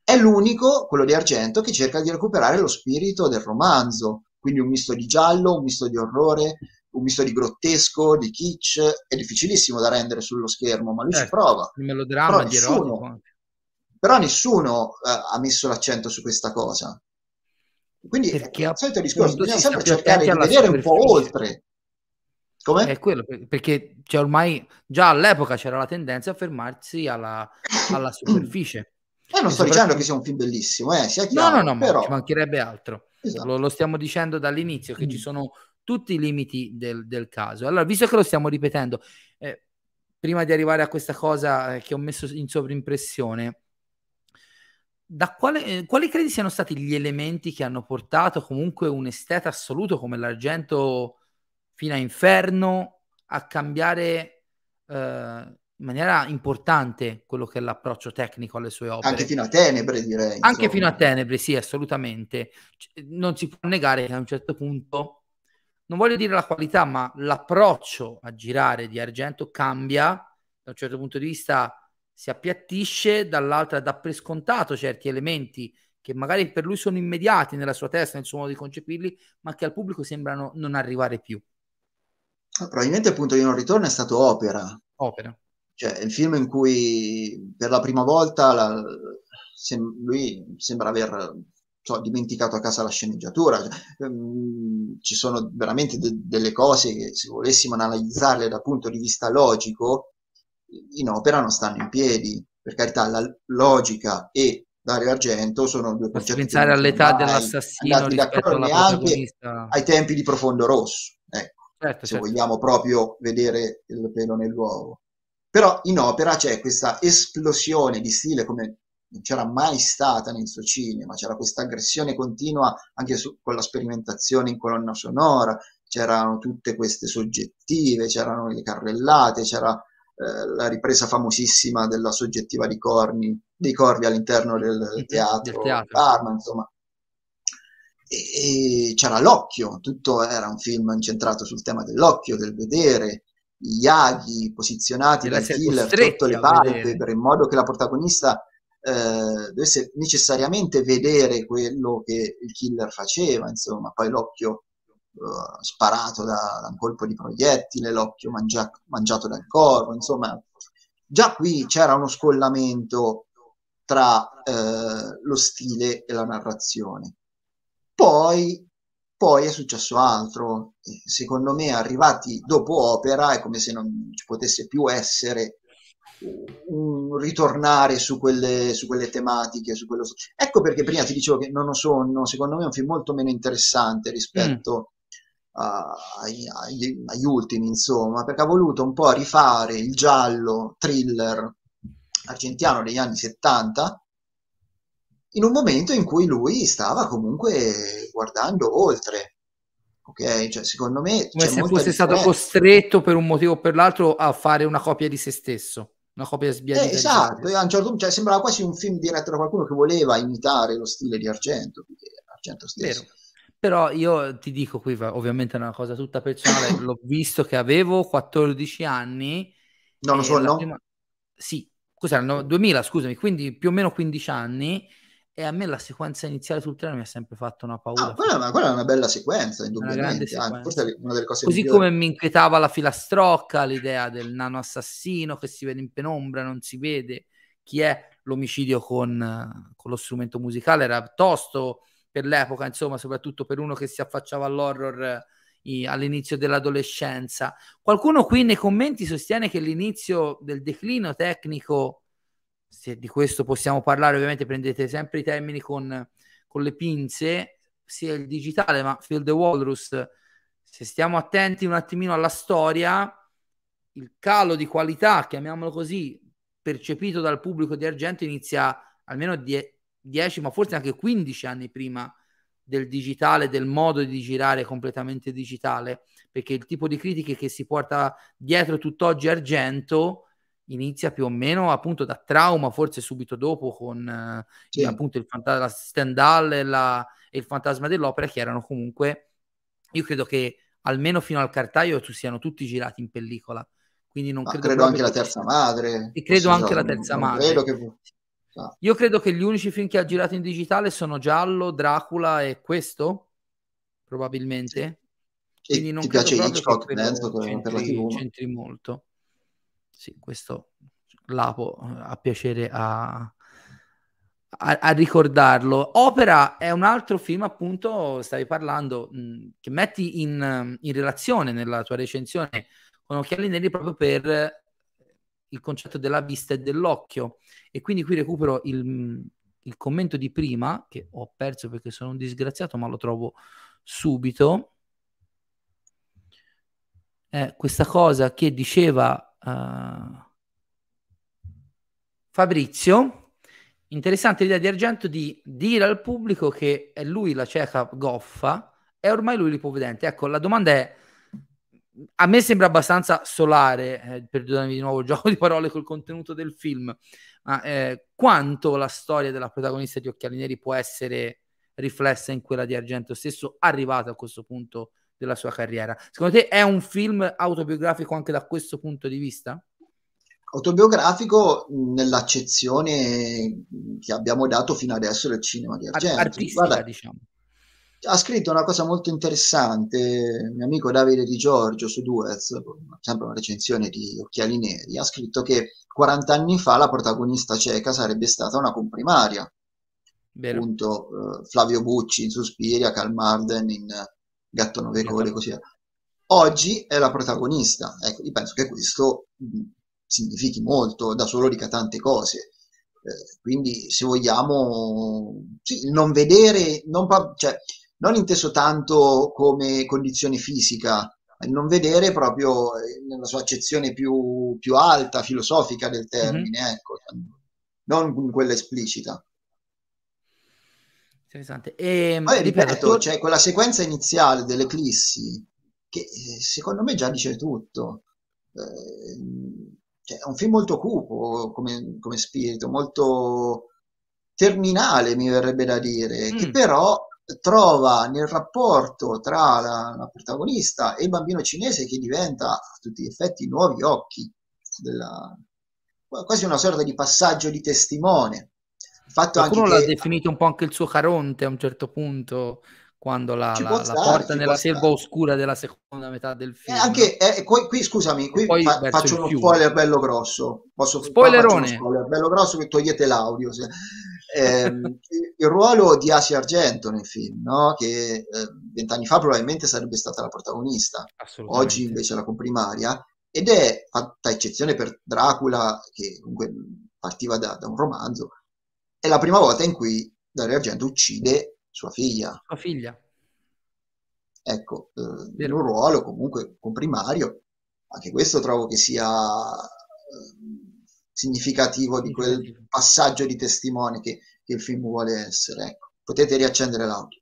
È l'unico, quello di Argento, che cerca di recuperare lo spirito del romanzo, quindi un misto di giallo, un misto di orrore, un misto di grottesco, di kitsch, è difficilissimo da rendere sullo schermo, ma lui Certo, ci prova. il melodramma Però di nessuno- erotico. Però nessuno eh, ha messo l'accento su questa cosa. Quindi Perché è il solito discorso, bisogna sempre cercare di vedere un po' oltre. Come? È quello, per- perché c'è ormai già all'epoca c'era la tendenza a fermarsi alla, alla <clears throat> superficie. Eh, non E sto dicendo che sia un film bellissimo, eh, sia No, chiaro, no, no, ma però... ci mancherebbe altro. Esatto. Lo, lo stiamo dicendo dall'inizio che Mm. ci sono tutti i limiti del, del caso. Allora, visto che lo stiamo ripetendo, eh, prima di arrivare a questa cosa eh, che ho messo in sovrimpressione, da quale, eh, quali credi siano stati gli elementi che hanno portato comunque un esteta assoluto come l'Argento fino a Inferno a cambiare eh, in maniera importante quello che è l'approccio tecnico alle sue opere? Anche fino a Tenebre, direi. Anche insomma. fino a Tenebre, sì, assolutamente. Non si può negare che a un certo punto, non voglio dire la qualità, ma l'approccio a girare di Argento cambia, da un certo punto di vista si appiattisce, dall'altra dà per scontato certi elementi che magari per lui sono immediati nella sua testa, nel suo modo di concepirli, ma che al pubblico sembrano non arrivare più. Probabilmente il punto di non ritorno è stato Opera, Opera. Cioè il film in cui per la prima volta la- sem- lui sembra aver so, dimenticato a casa la sceneggiatura. Cioè, ehm, ci sono veramente de- delle cose che se volessimo analizzarle dal punto di vista logico, in opera non stanno in piedi. Per carità, la logica e Dario Argento sono due concetti pensare all'età dell'assassino rispetto alla protagonista. ai tempi di Profondo Rosso. Ecco Certo, se certo. vogliamo proprio vedere il pelo nell'uovo. Però in opera c'è questa esplosione di stile come non c'era mai stata nel suo cinema, c'era questa aggressione continua anche su- con la sperimentazione in colonna sonora, c'erano tutte queste soggettive, c'erano le carrellate, c'era eh, la ripresa famosissima della soggettiva di corni, dei corvi all'interno del, teatro, del teatro. Parma, insomma. E, e c'era l'occhio, tutto era un film incentrato sul tema dell'occhio, del vedere, gli aghi posizionati dal killer sotto le palpebre in modo che la protagonista eh, dovesse necessariamente vedere quello che il killer faceva, insomma, poi l'occhio eh, sparato da, da un colpo di proiettile, l'occhio mangia- mangiato dal corvo, insomma, già qui c'era uno scollamento tra eh, lo stile e la narrazione. Poi, poi è successo altro. Secondo me, arrivati dopo opera, è come se non ci potesse più essere un ritornare su quelle, su quelle tematiche. Su quello... Ecco perché prima ti dicevo che Non ho sonno, secondo me è un film molto meno interessante rispetto a- ai, agli, agli ultimi, insomma, perché ha voluto un po' rifare il giallo thriller argentino degli anni 70 in un momento in cui lui stava comunque guardando oltre. Ok, cioè secondo me come se fosse stato costretto per un motivo o per l'altro a fare una copia di se stesso, una copia sbiadita Eh, esatto, a un certo punto cioè, sembrava quasi un film diretto da qualcuno che voleva imitare lo stile di Argento, Argento stesso. Vero. Però io ti dico qui, va- ovviamente è una cosa tutta personale, <coughs> l'ho visto che avevo 14 anni. Non lo so, no? Sì, cos'erano? 2000, scusami, quindi più o meno 15 anni. E a me la sequenza iniziale sul treno mi ha sempre fatto una paura. Ah, quella, è una- quella è una bella sequenza, indubbiamente. sequenza. anzi, forse è una delle cose Così migliori. come mi inquietava la filastrocca, l'idea del nano assassino che si vede in penombra, non si vede chi è l'omicidio con, con lo strumento musicale, era tosto per l'epoca, insomma, soprattutto per uno che si affacciava all'horror all'inizio dell'adolescenza. Qualcuno qui nei commenti sostiene che l'inizio del declino tecnico, se di questo possiamo parlare, ovviamente prendete sempre i termini con, con le pinze, sia il digitale, ma Phil the Walrus. Se stiamo attenti un attimino alla storia, il calo di qualità, chiamiamolo così, percepito dal pubblico di Argento inizia almeno 10, ma forse anche 15 anni prima del digitale, del modo di girare completamente digitale, perché il tipo di critiche che si porta dietro tutt'oggi Argento inizia più o meno appunto da trauma, forse subito dopo con eh, Sì. appunto il fanta- la Stendhal e, la- e il fantasma dell'opera che erano comunque io credo che almeno fino al cartaio tu siano tutti girati in pellicola quindi non Ma credo, credo anche la terza madre. E credo anche la no, terza madre. Che... ah, io credo che gli unici film che ha girato in digitale sono Giallo, Dracula e questo probabilmente Quindi non ti piace Hitchcock, penso, per, la TV. c'entri molto. Sì, questo Lapo eh, ha piacere a, a- a ricordarlo. Opera è un altro film, appunto, stavi parlando, mh, che metti in, in relazione nella tua recensione con Occhiali Neri proprio per il concetto della vista e dell'occhio. E quindi qui recupero il, il commento di prima, che ho perso perché sono un disgraziato, ma lo trovo subito. Eh, questa cosa che diceva eh, Fabrizio, interessante l'idea di Argento di dire al pubblico che è lui la cieca goffa e ormai lui l'ipovedente. Ecco, la domanda è, a me sembra abbastanza solare, eh, perdonami di nuovo il <laughs> gioco di parole col contenuto del film, ma eh, quanto la storia della protagonista di Occhiali Neri può essere riflessa in quella di Argento stesso, arrivata a questo punto della sua carriera. Secondo te è un film autobiografico anche da questo punto di vista? Autobiografico nell'accezione che abbiamo dato fino adesso del cinema di Ar- Argento. artistica, Guarda, diciamo. ha scritto una cosa molto interessante, il mio amico Davide Di Giorgio su Duez, sempre una recensione di Occhiali Neri, ha scritto che 40 anni fa la protagonista cieca sarebbe stata una comprimaria, Vero. appunto eh, Flavio Bucci in Suspiria, Karl Marden in Gatto Nove. Code, così via. Oggi è la protagonista, ecco, io penso che questo mh, significhi molto, da solo dica tante cose. Eh, quindi, se vogliamo, sì, il non vedere, non, cioè, non inteso tanto come condizione fisica, il non vedere proprio eh, nella sua accezione più, più alta, filosofica del termine, ecco, non quella esplicita. Interessante. E, Poi ripeto, c'è quella sequenza iniziale dell'eclissi che eh, secondo me già dice tutto. Eh, cioè, è un film molto cupo come, come spirito, molto terminale, mi verrebbe da dire, che Mm. però trova nel rapporto tra la, la protagonista e il bambino cinese che diventa a tutti gli effetti nuovi occhi, della- quasi una sorta di passaggio di testimone. Fatto anche qualcuno l'ha che definito un po' anche il suo Caronte a un certo punto, quando la, la- la porta nella selva stare. oscura della seconda metà del Eh, film. anche, eh, qui, qui, scusami, qui fa- faccio uno spoiler bello grosso. Posso, Spoilerone. spoiler bello grosso che togliete l'audio. se- Ehm, <laughs> il, ruolo di Asia Argento nel film, no? che eh, vent'anni fa probabilmente sarebbe stata la protagonista, oggi invece la comprimaria, ed è, fatta eccezione per Dracula, che comunque partiva da, da un romanzo, è la prima volta in cui Dario Argento uccide sua figlia. Sua figlia. Ecco, eh, in un ruolo comunque comprimario, anche questo trovo che sia eh, significativo di quel passaggio di testimone che, che il film vuole essere. Ecco, potete riaccendere l'audio.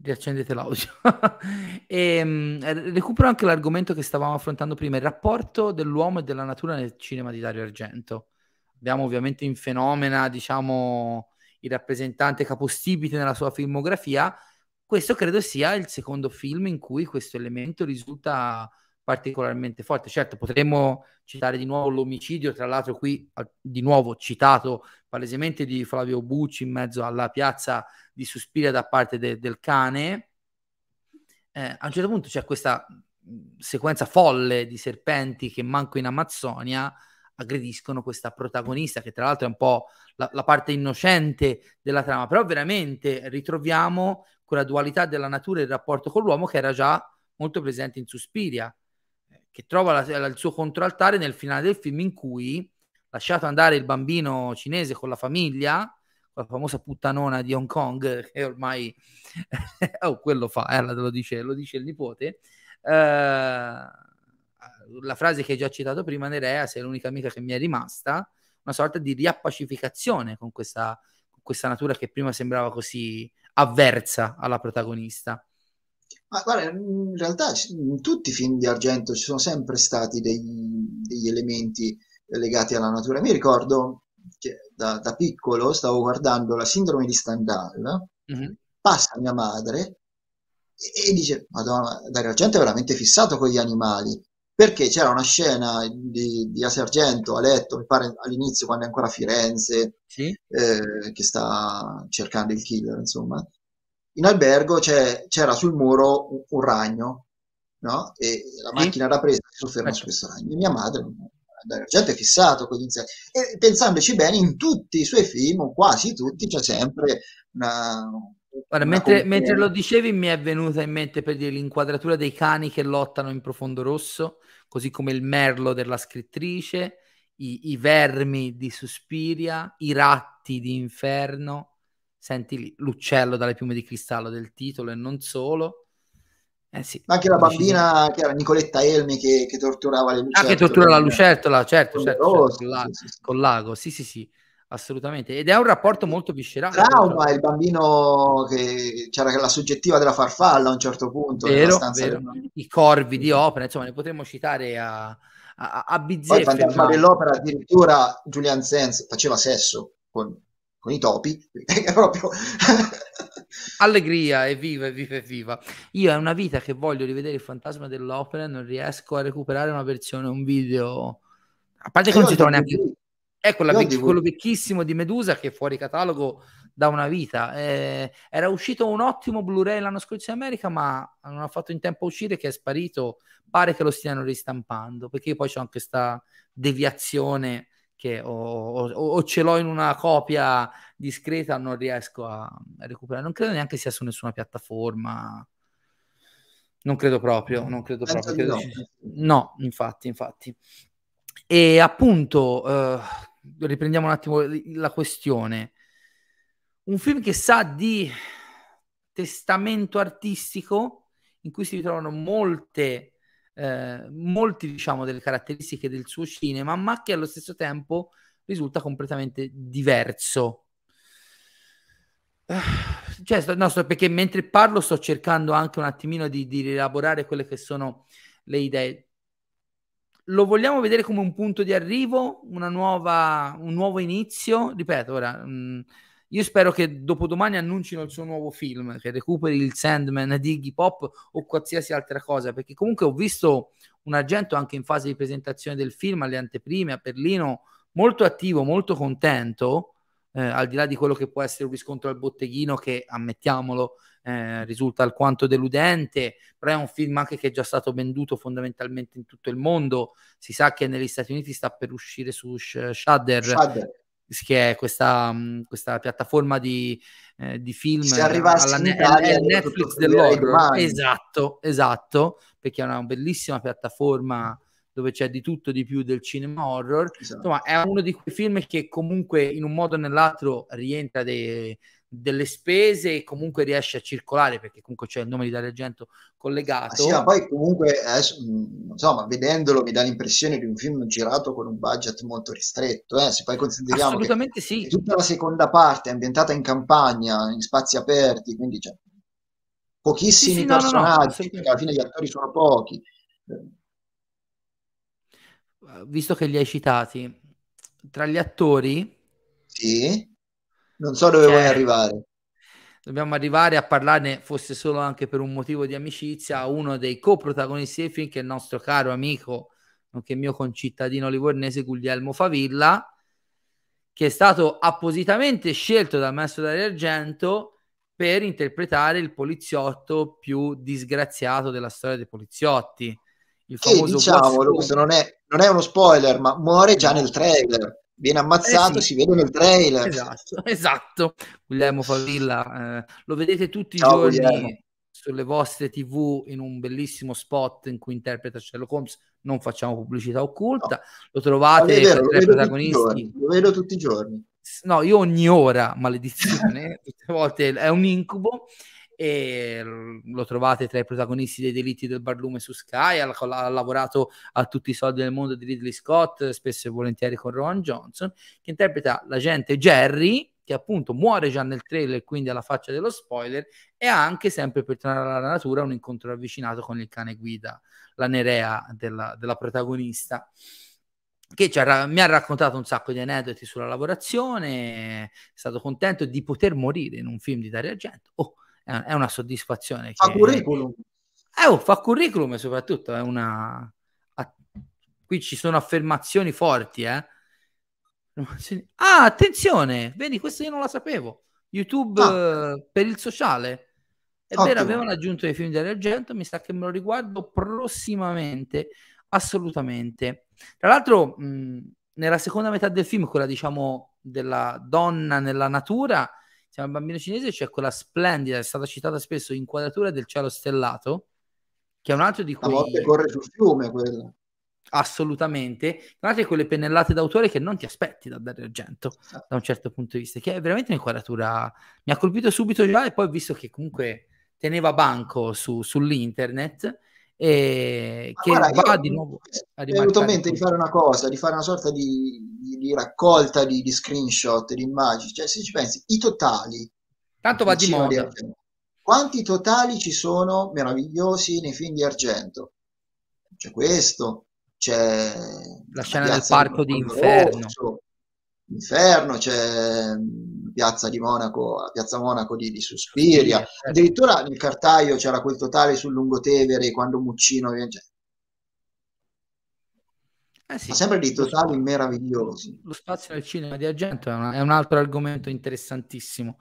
Riaccendete l'audio. <laughs> e, mh, recupero anche l'argomento che stavamo affrontando prima, il rapporto dell'uomo e della natura nel cinema di Dario Argento. Abbiamo ovviamente in fenomena, diciamo, il rappresentante capostipite nella sua filmografia. Questo credo sia il secondo film in cui questo elemento risulta particolarmente forte. Certo, potremmo citare di nuovo l'omicidio, tra l'altro qui di nuovo citato palesemente di Flavio Bucci in mezzo alla piazza di Suspiria da parte de- del cane. Eh, a un certo punto c'è questa mh, sequenza folle di serpenti che manco in Amazzonia aggrediscono questa protagonista che tra l'altro è un po' la, la parte innocente della trama, però veramente ritroviamo quella dualità della natura e il rapporto con l'uomo che era già molto presente in Suspiria, che trova la- la- il suo controaltare nel finale del film in cui lasciato andare il bambino cinese con la famiglia, con la famosa puttanona di Hong Kong, <laughs> che ormai <laughs> oh, quello fa, eh, lo, dice, lo dice il nipote. Eh, la frase che hai già citato prima, Nerea, sei l'unica amica che mi è rimasta, una sorta di riappacificazione con questa, con questa natura che prima sembrava così avversa alla protagonista. Ma guarda, in realtà in tutti i film di Argento ci sono sempre stati degli, degli elementi legati alla natura. Mi ricordo che da, da piccolo stavo guardando la sindrome di Stendhal, Mhm. passa mia madre e, e dice, Madonna, Dario Argento è veramente fissato con gli animali, perché c'era una scena di, di Asia Argento a letto, mi pare all'inizio quando è ancora a Firenze, Sì? eh, che sta cercando il killer, insomma. in albergo c'era sul muro un, un ragno, no? E la macchina sì. era presa si sofferma su questo ragno. E mia madre, gente è fissato con gli insetti. E pensandoci bene, in tutti i suoi film, o quasi tutti, c'è sempre una, Guarda, mentre, mentre, lo dicevi mi è venuta in mente per dire l'inquadratura dei cani che lottano in profondo rosso, così come il merlo della scrittrice, i, i vermi di Suspiria, i ratti di Inferno, senti lì, l'uccello dalle piume di cristallo del titolo e non solo. Eh sì, anche la bambina che era Nicoletta Elmi che, che torturava le lucertole. Ah, che tortura la lucertola, certo, certo, certo, sì. con l'ago, sì, sì, sì assolutamente. Ed è un rapporto molto viscerale. Trauma, il bambino che c'era la soggettiva della farfalla a un certo punto. Vero, vero. I corvi di opera, insomma, ne potremmo citare a, a, a bizzeffe. Poi fantasma dell'opera addirittura Julian Sands faceva sesso con, con i topi, <laughs> proprio... <laughs> Allegria, evviva, evviva, evviva. Io è una vita che voglio rivedere il fantasma dell'opera e non riesco a recuperare una versione, un video... A parte che non si trova neanche... Ecco, vecchi, quello vecchissimo di Medusa che è fuori catalogo da una vita. Eh, era uscito un ottimo Blu-ray l'anno scorso in America, ma non ha fatto in tempo a uscire che è sparito. Pare che lo stiano ristampando, perché poi c'è anche questa deviazione che o, o, o, ce l'ho in una copia discreta non riesco a, a, recuperare. Non credo neanche sia su nessuna piattaforma. Non credo proprio, non credo proprio. Credo no. no, infatti, infatti. E appunto, eh, riprendiamo un attimo la questione. Un film che sa di testamento artistico in cui si ritrovano molte, eh, molti, diciamo, delle caratteristiche del suo cinema, ma che allo stesso tempo risulta completamente diverso. <sighs> Cioè, no, sto, perché mentre parlo sto cercando anche un attimino di, di rielaborare quelle che sono le idee lo vogliamo vedere come un punto di arrivo, nuova, un nuovo inizio? Ripeto, ora, mh, mm, io spero che dopodomani annuncino il suo nuovo film, che recuperi il Sandman di Iggy Pop o qualsiasi altra cosa, perché comunque ho visto un argento anche in fase di presentazione del film, alle anteprime, a Berlino, molto attivo, molto contento, eh, al di là di quello che può essere un riscontro al botteghino che, ammettiamolo, eh, risulta alquanto deludente, però è un film anche che è già stato venduto fondamentalmente in tutto il mondo. Si sa che negli Stati Uniti sta per uscire su Shudder, Shudder. che è questa, mm, questa piattaforma di, eh, di film alla ne- Italia, Netflix dell'horror. Esatto, esatto, perché è una bellissima piattaforma dove c'è di tutto di più del cinema horror. Esatto. Insomma, è uno di quei film che comunque in un modo o nell'altro rientra dei, delle spese e comunque riesce a circolare perché comunque c'è il nome di Dario Argento collegato. Ah, sì, ma poi comunque adesso, insomma, vedendolo mi dà l'impressione di un film girato con un budget molto ristretto, eh? se poi consideriamo Assolutamente sì. tutta la seconda parte è ambientata in campagna, in spazi aperti, quindi c'è pochissimi sì, sì, personaggi, no, no, alla fine gli attori sono pochi. Visto che li hai citati, tra gli attori... Sì non so dove cioè, vuoi arrivare. Dobbiamo arrivare a parlarne, fosse solo anche per un motivo di amicizia, a uno dei coprotagonisti del film, che è il nostro caro amico, nonché mio concittadino livornese Guglielmo Favilla, che è stato appositamente scelto dal maestro Dario Argento per interpretare il poliziotto più disgraziato della storia dei poliziotti. Il famoso che, diciamolo, questo non è, non è uno spoiler, ma muore già nel trailer viene ammazzato, eh sì. si vede nel trailer. Esatto, <laughs> esatto. Guglielmo Favilla, eh, lo vedete tutti Ciao, i giorni Guglielmo. sulle vostre tv in un bellissimo spot in cui interpreta Sherlock Holmes. Non facciamo pubblicità occulta, no. lo trovate vero, tra i protagonisti. Lo vedo tutti i giorni. No, io ogni ora, maledizione, <laughs> tutte volte è un incubo e lo trovate tra i protagonisti dei delitti del barlume su Sky, ha, ha, lavorato a tutti i soldi del mondo di Ridley Scott, spesso e volentieri con Ron Johnson, che interpreta l'agente Jerry, che appunto muore già nel trailer, quindi alla faccia dello spoiler, e ha anche sempre per tornare alla natura un incontro ravvicinato con il cane guida, la Nerea della, della protagonista che mi ha raccontato un sacco di aneddoti sulla lavorazione, è stato contento di poter morire in un film di Dario Argento. Oh, è una soddisfazione. Fa che... curriculum. Eh, oh, fa curriculum soprattutto è una... Qui ci sono affermazioni forti, eh. <laughs> Ah, attenzione, vedi, questo io non la sapevo. YouTube ah. eh, per il sociale. È Ottimo. vero, avevano aggiunto dei film di Argento, mi sa che me lo riguardo prossimamente, assolutamente. Tra l'altro, mh, nella seconda metà del film, quella diciamo della donna nella natura, siamo al bambino cinese, c'è quella splendida, è stata citata spesso, inquadratura del cielo stellato, che è un altro di quei... A volte corre sul fiume quella. Assolutamente. Tra l'altro quelle pennellate d'autore che non ti aspetti da Dario Argento, esatto. da un certo punto di vista, che è veramente un'inquadratura... Mi ha colpito subito già e poi ho visto che comunque teneva banco su, sull'internet e che guarda, va di nuovo a mi è venuto in mente di fare una cosa, di fare una sorta di, di, di raccolta di, di, screenshot, di immagini, cioè se ci pensi, i totali tanto va di moda. Quanti totali ci sono meravigliosi nei film di Argento? C'è questo c'è la scena del parco di Inferno Inferno c'è Piazza di Monaco, Piazza Monaco di, di Suspiria. Certo. Addirittura nel cartaio c'era quel totale sul Lungotevere quando Muccino viene. Eh sì, sempre dei totali lo meravigliosi. Lo spazio del cinema di Argento è, una, è, un altro argomento interessantissimo,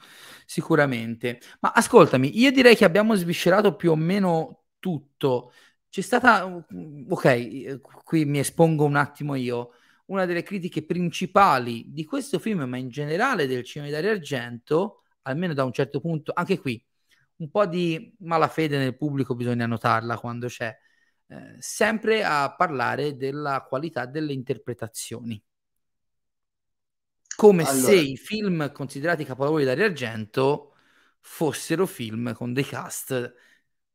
sicuramente. Ma ascoltami, io direi che abbiamo sviscerato più o meno tutto. C'è stata, ok, qui mi espongo un attimo io una delle critiche principali di questo film, ma in generale del cinema di Dario Argento, almeno da un certo punto, anche qui, un po' di malafede nel pubblico bisogna notarla quando c'è, eh, sempre a parlare della qualità delle interpretazioni. Come allora. se i film considerati capolavori di Dario Argento fossero film con dei cast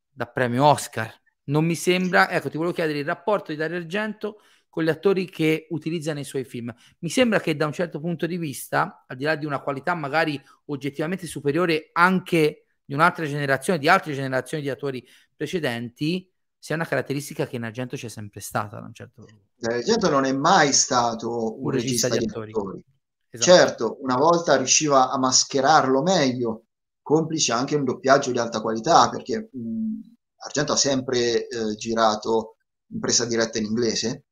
da premio Oscar. Non mi sembra, ecco, ti volevo chiedere il rapporto di Dario Argento con gli attori che utilizza nei suoi film. Mi sembra che da un certo punto di vista, al di là di una qualità magari oggettivamente superiore anche di un'altra generazione, di altre generazioni di attori precedenti, sia una caratteristica che in Argento c'è sempre stata. Da un certo... Argento non è mai stato un, un regista, regista, di attori. attori. Esatto. Certo, una volta riusciva a mascherarlo meglio, complice anche un doppiaggio di alta qualità, perché mh, Argento ha sempre eh, girato in presa diretta in inglese,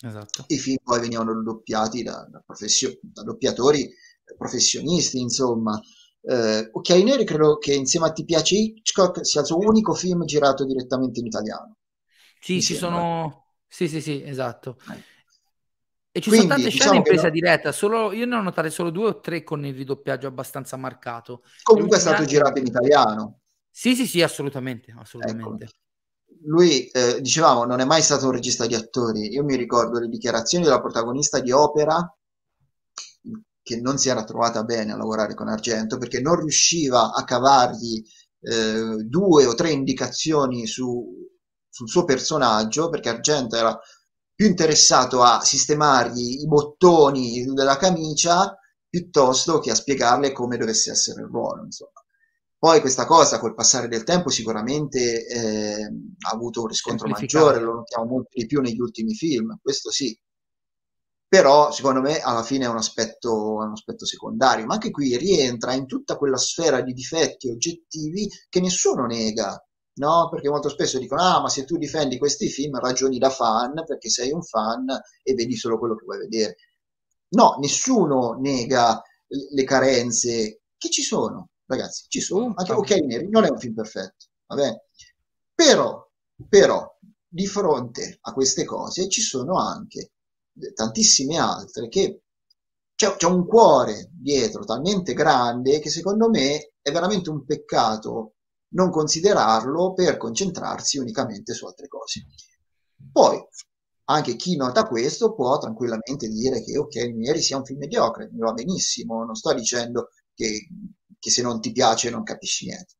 Esatto. I film poi venivano doppiati da, da, professio- da doppiatori professionisti, insomma. Eh, ok, Neri credo che insieme a Ti piace Hitchcock sia il suo unico film girato direttamente in italiano. Sì, ci sono... Sì, sì, sì, esatto. Eh. E ci Quindi, sono tante scene diciamo in presa no... diretta, solo... io ne ho notate solo due o tre con il ridoppiaggio abbastanza marcato. Comunque è stato girato in italiano. Sì, sì, sì, assolutamente, assolutamente. Ecco lui, eh, dicevamo, non è mai stato un regista di attori. Io mi ricordo le dichiarazioni della protagonista di opera che non si era trovata bene a lavorare con Argento perché non riusciva a cavargli eh, due o tre indicazioni su, sul suo personaggio perché Argento era più interessato a sistemargli i bottoni della camicia piuttosto che a spiegarle come dovesse essere il ruolo. Insomma. Poi questa cosa col passare del tempo sicuramente eh, ha avuto un riscontro maggiore, lo notiamo molto di più negli ultimi film, questo sì. Però secondo me alla fine è un aspetto, è un aspetto secondario, ma anche qui rientra in tutta quella sfera di difetti oggettivi che nessuno nega, no? Perché molto spesso dicono: Ah, ma se tu difendi questi film ragioni da fan perché sei un fan e vedi solo quello che vuoi vedere. No, nessuno nega le carenze che ci sono, ragazzi, ci sono. Anche Ok Neri non è un film perfetto, vabbè. Però, però, di fronte a queste cose ci sono anche tantissime altre che c'è, c'è un cuore dietro talmente grande che secondo me è veramente un peccato non considerarlo per concentrarsi unicamente su altre cose. Poi, anche chi nota questo può tranquillamente dire che ok, Neri sia un film mediocre, mi va benissimo, non sto dicendo che che se non ti piace non capisci niente.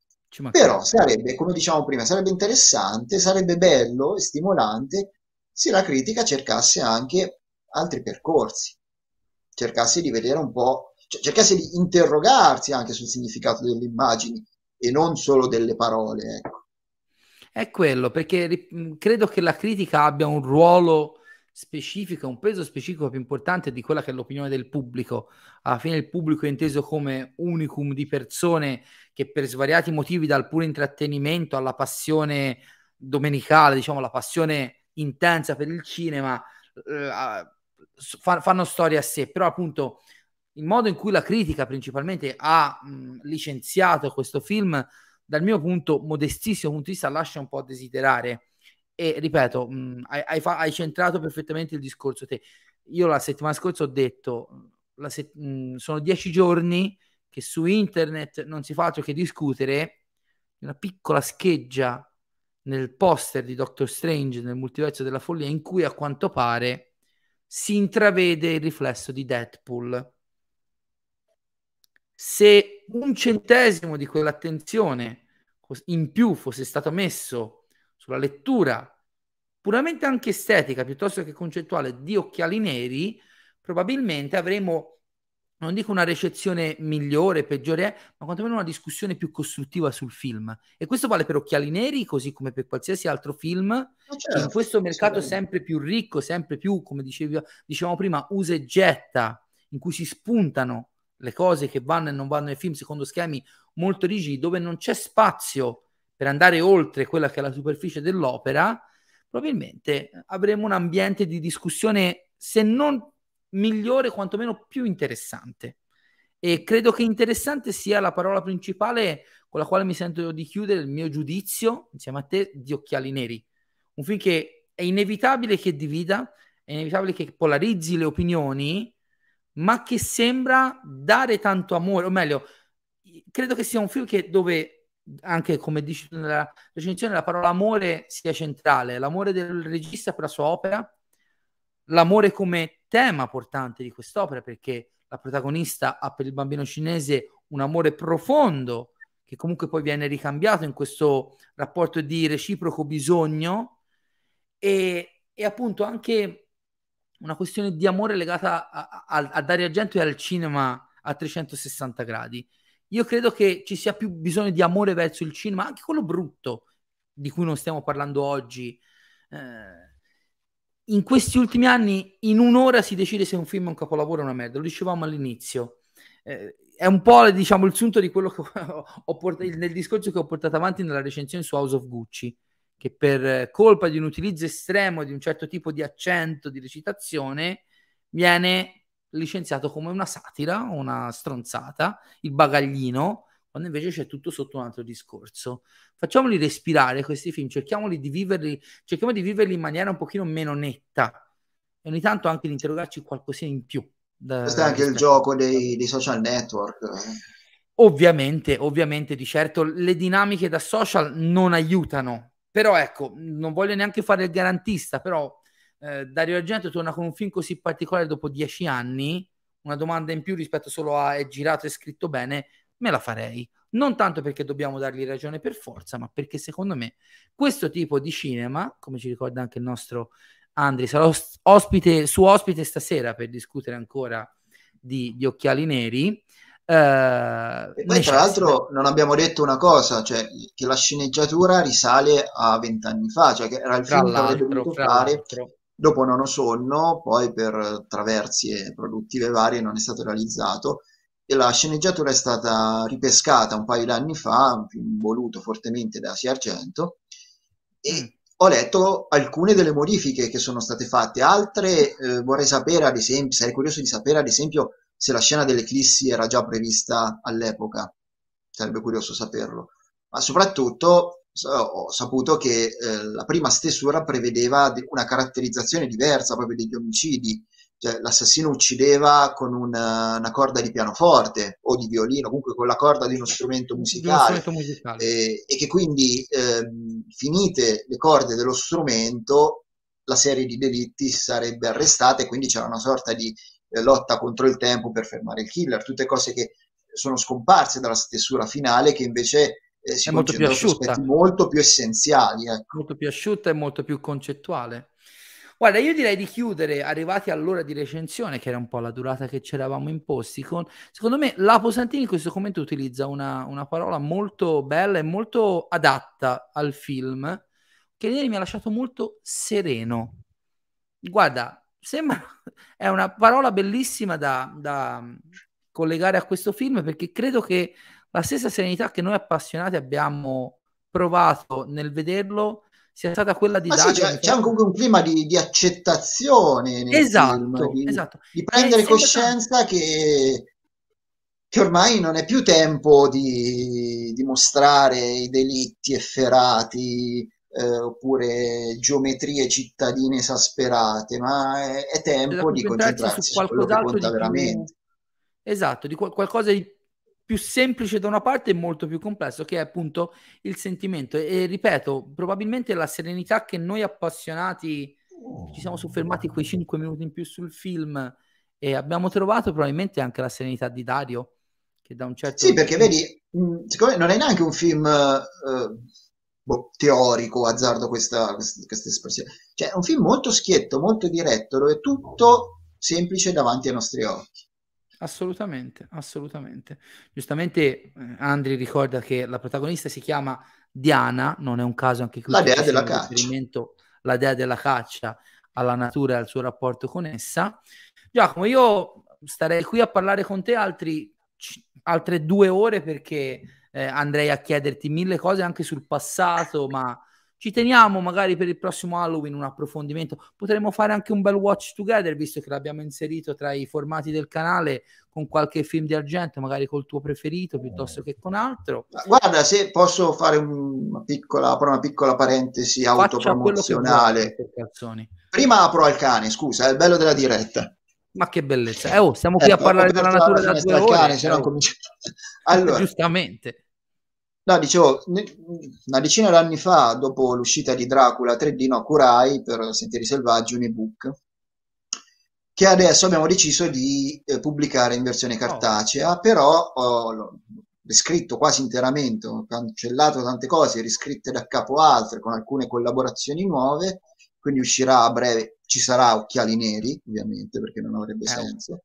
Però sarebbe, come diciamo prima, sarebbe interessante, sarebbe bello e stimolante se la critica cercasse anche altri percorsi, cercasse di vedere un po', cioè cercasse di interrogarsi anche sul significato delle immagini e non solo delle parole. Ecco. È quello, perché credo che la critica abbia un ruolo specifica, un peso specifico più importante di quella che è l'opinione del pubblico. Alla fine il pubblico è inteso come unicum di persone che per svariati motivi, dal puro intrattenimento alla passione domenicale, diciamo la passione intensa per il cinema, eh, fanno storia a sé, però appunto il modo in cui la critica principalmente ha mh, licenziato questo film dal mio punto, modestissimo punto di vista, lascia un po' a desiderare. E ripeto, mh, hai, hai, fa- hai, centrato perfettamente il discorso te. Io la settimana scorsa ho detto, se- mh, sono dieci giorni che su internet non si fa altro che discutere di una piccola scheggia nel poster di Doctor Strange nel multiverso della follia in cui a quanto pare si intravede il riflesso di Deadpool. Se un centesimo di quell'attenzione in più fosse stato messo sulla lettura puramente anche estetica piuttosto che concettuale di occhiali neri, probabilmente avremo non dico una recezione migliore, peggiore, ma quantomeno una discussione più costruttiva sul film. E questo vale per Occhiali Neri, così come per qualsiasi altro film. Certo, in questo mercato sempre più ricco, sempre più, come dicevi, dicevamo prima, usa e getta, in cui si spuntano le cose che vanno e non vanno nei film secondo schemi molto rigidi, dove non c'è spazio per andare oltre quella che è la superficie dell'opera, probabilmente avremo un ambiente di discussione, se non migliore, quantomeno più interessante. E credo che interessante sia la parola principale con la quale mi sento di chiudere il mio giudizio, insieme a te, di Occhiali Neri. Un film che è inevitabile che divida, è inevitabile che polarizzi le opinioni, ma che sembra dare tanto amore, o meglio, credo che sia un film che dove anche come dici nella recensione la parola amore sia centrale, l'amore del regista per la sua opera, l'amore come tema portante di quest'opera, perché la protagonista ha per il bambino cinese un amore profondo che comunque poi viene ricambiato in questo rapporto di reciproco bisogno e, e appunto anche una questione di amore legata a, a, a Dario Argento e al cinema a 360 gradi. Io credo che ci sia più bisogno di amore verso il cinema, anche quello brutto di cui non stiamo parlando oggi. Eh, in questi ultimi anni in un'ora si decide se un film è un capolavoro o una merda, lo dicevamo all'inizio. Eh, è un po' diciamo il sunto di quello che ho portato nel discorso che ho portato avanti nella recensione su House of Gucci, che per colpa di un utilizzo estremo di un certo tipo di accento, di recitazione, viene licenziato come una satira, una stronzata, il bagaglino, quando invece c'è tutto sotto un altro discorso. Facciamoli respirare questi film, cerchiamoli di viverli, cerchiamo di viverli in maniera un pochino meno netta e ogni tanto anche di interrogarci qualcosina in più. Da, Questo è anche il gioco dei, dei social network. Ovviamente, ovviamente, di certo le dinamiche da social non aiutano, però ecco, non voglio neanche fare il garantista, però eh, Dario Argento torna con un film così particolare dopo dieci anni, una domanda in più rispetto solo a è girato e scritto bene, me la farei. Non tanto perché dobbiamo dargli ragione per forza, ma perché secondo me questo tipo di cinema, come ci ricorda anche il nostro Andri, sarà ospite, su ospite stasera per discutere ancora di, di occhiali neri. Uh, e poi, tra l'altro, non abbiamo detto una cosa, cioè che la sceneggiatura risale a vent'anni fa, cioè che era il film che avrebbe dovuto fare l'altro. Dopo Nono Sonno, poi per traversie produttive varie non è stato realizzato e la sceneggiatura è stata ripescata un paio d'anni fa, un film voluto fortemente da Asia Argento, e mm. ho letto alcune delle modifiche che sono state fatte, altre eh, vorrei sapere, ad esempio, sarei curioso di sapere, ad esempio, se la scena dell'eclissi era già prevista all'epoca, sarebbe curioso saperlo, ma soprattutto ho saputo che eh, la prima stesura prevedeva una caratterizzazione diversa proprio degli omicidi, cioè, l'assassino uccideva con una, una, corda di pianoforte o di violino, comunque con la corda di uno strumento musicale, uno strumento musicale. Eh, e che quindi ehm, finite le corde dello strumento la serie di delitti sarebbe arrestata e quindi c'era una sorta di eh, lotta contro il tempo per fermare il killer, tutte cose che sono scomparse dalla stesura finale che invece eh, si concentrano su aspetti molto più essenziali. Ecco. Molto più asciutta e molto più concettuale. Guarda, io direi di chiudere, arrivati all'ora di recensione, che era un po' la durata che ci eravamo imposti, con, secondo me Lapo Santini in questo commento utilizza una, una parola molto bella e molto adatta al film, che ieri mi ha lasciato molto sereno. Guarda, sembra, <laughs> è una parola bellissima da, da collegare a questo film, perché credo che la stessa serenità che noi appassionati abbiamo provato nel vederlo sia stata quella di Ma dare... Sì, c'è, c'è, comunque un clima di, di accettazione esatto, film, di, esatto. di prendere coscienza che che ormai non è più tempo di, di mostrare i delitti efferati eh, oppure geometrie cittadine esasperate, ma è, è tempo di concentrarsi su, su conta veramente. Più... Esatto, di qual- qualcosa di più semplice da una parte e molto più complesso, che è appunto il sentimento. E, ripeto, probabilmente la serenità che noi appassionati ci siamo soffermati quei 5 minuti in più sul film e abbiamo trovato probabilmente anche la serenità di Dario che da un certo sì perché vedi mm, secondo me non è neanche un film uh, boh, teorico azzardo questa, questa, questa espressione cioè è un film molto schietto molto diretto dove è tutto semplice davanti ai nostri occhi Assolutamente, assolutamente. Giustamente eh, Andri ricorda che la protagonista si chiama Diana, non è un caso anche qui. La dea della caccia. La dea della caccia alla natura e al suo rapporto con essa. Giacomo, io starei qui a parlare con te altri, altre due ore perché eh, andrei a chiederti mille cose anche sul passato, ma ci teniamo magari per il prossimo Halloween un approfondimento. Potremmo fare anche un bel watch together, visto che l'abbiamo inserito tra i formati del canale con qualche film di argento, magari col tuo preferito piuttosto che con altro. Guarda, se posso fare una piccola, una piccola parentesi autopromozionale. Prima apro al cane, scusa, è il bello della diretta. Ma che bellezza. Eh, oh, stiamo qui eh, a parlare della natura da due ore. Cane, no oh. cominci... <laughs> allora, Giustamente. No, dicevo, una decina d'anni fa, dopo l'uscita di Dracula 3D, no, curai per Sentieri Selvaggi un ebook che adesso abbiamo deciso di eh, pubblicare in versione oh. cartacea, oh. però ho l'ho riscritto quasi interamente, ho cancellato tante cose, riscritte da capo altre, con alcune collaborazioni nuove, quindi uscirà a breve, ci sarà Occhiali Neri, ovviamente, perché non avrebbe eh. senso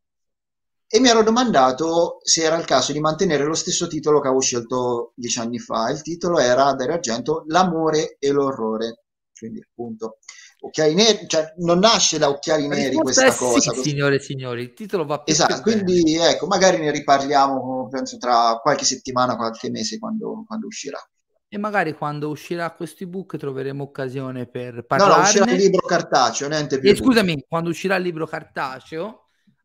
e mi ero domandato se era il caso di mantenere lo stesso titolo che avevo scelto dieci anni fa. Il titolo era Dario Argento, L'amore e l'orrore. Quindi, appunto, occhiali neri, cioè non nasce da occhiali neri questa sì, cosa. Sì, signore e signori, il titolo va più Esatto, quindi bene. ecco, magari ne riparliamo, penso, tra qualche settimana, qualche mese, quando, quando uscirà. E magari quando uscirà questo ebook troveremo occasione per parlare. No, no, uscirà il libro cartaceo, niente più. E scusami, quando uscirà il libro cartaceo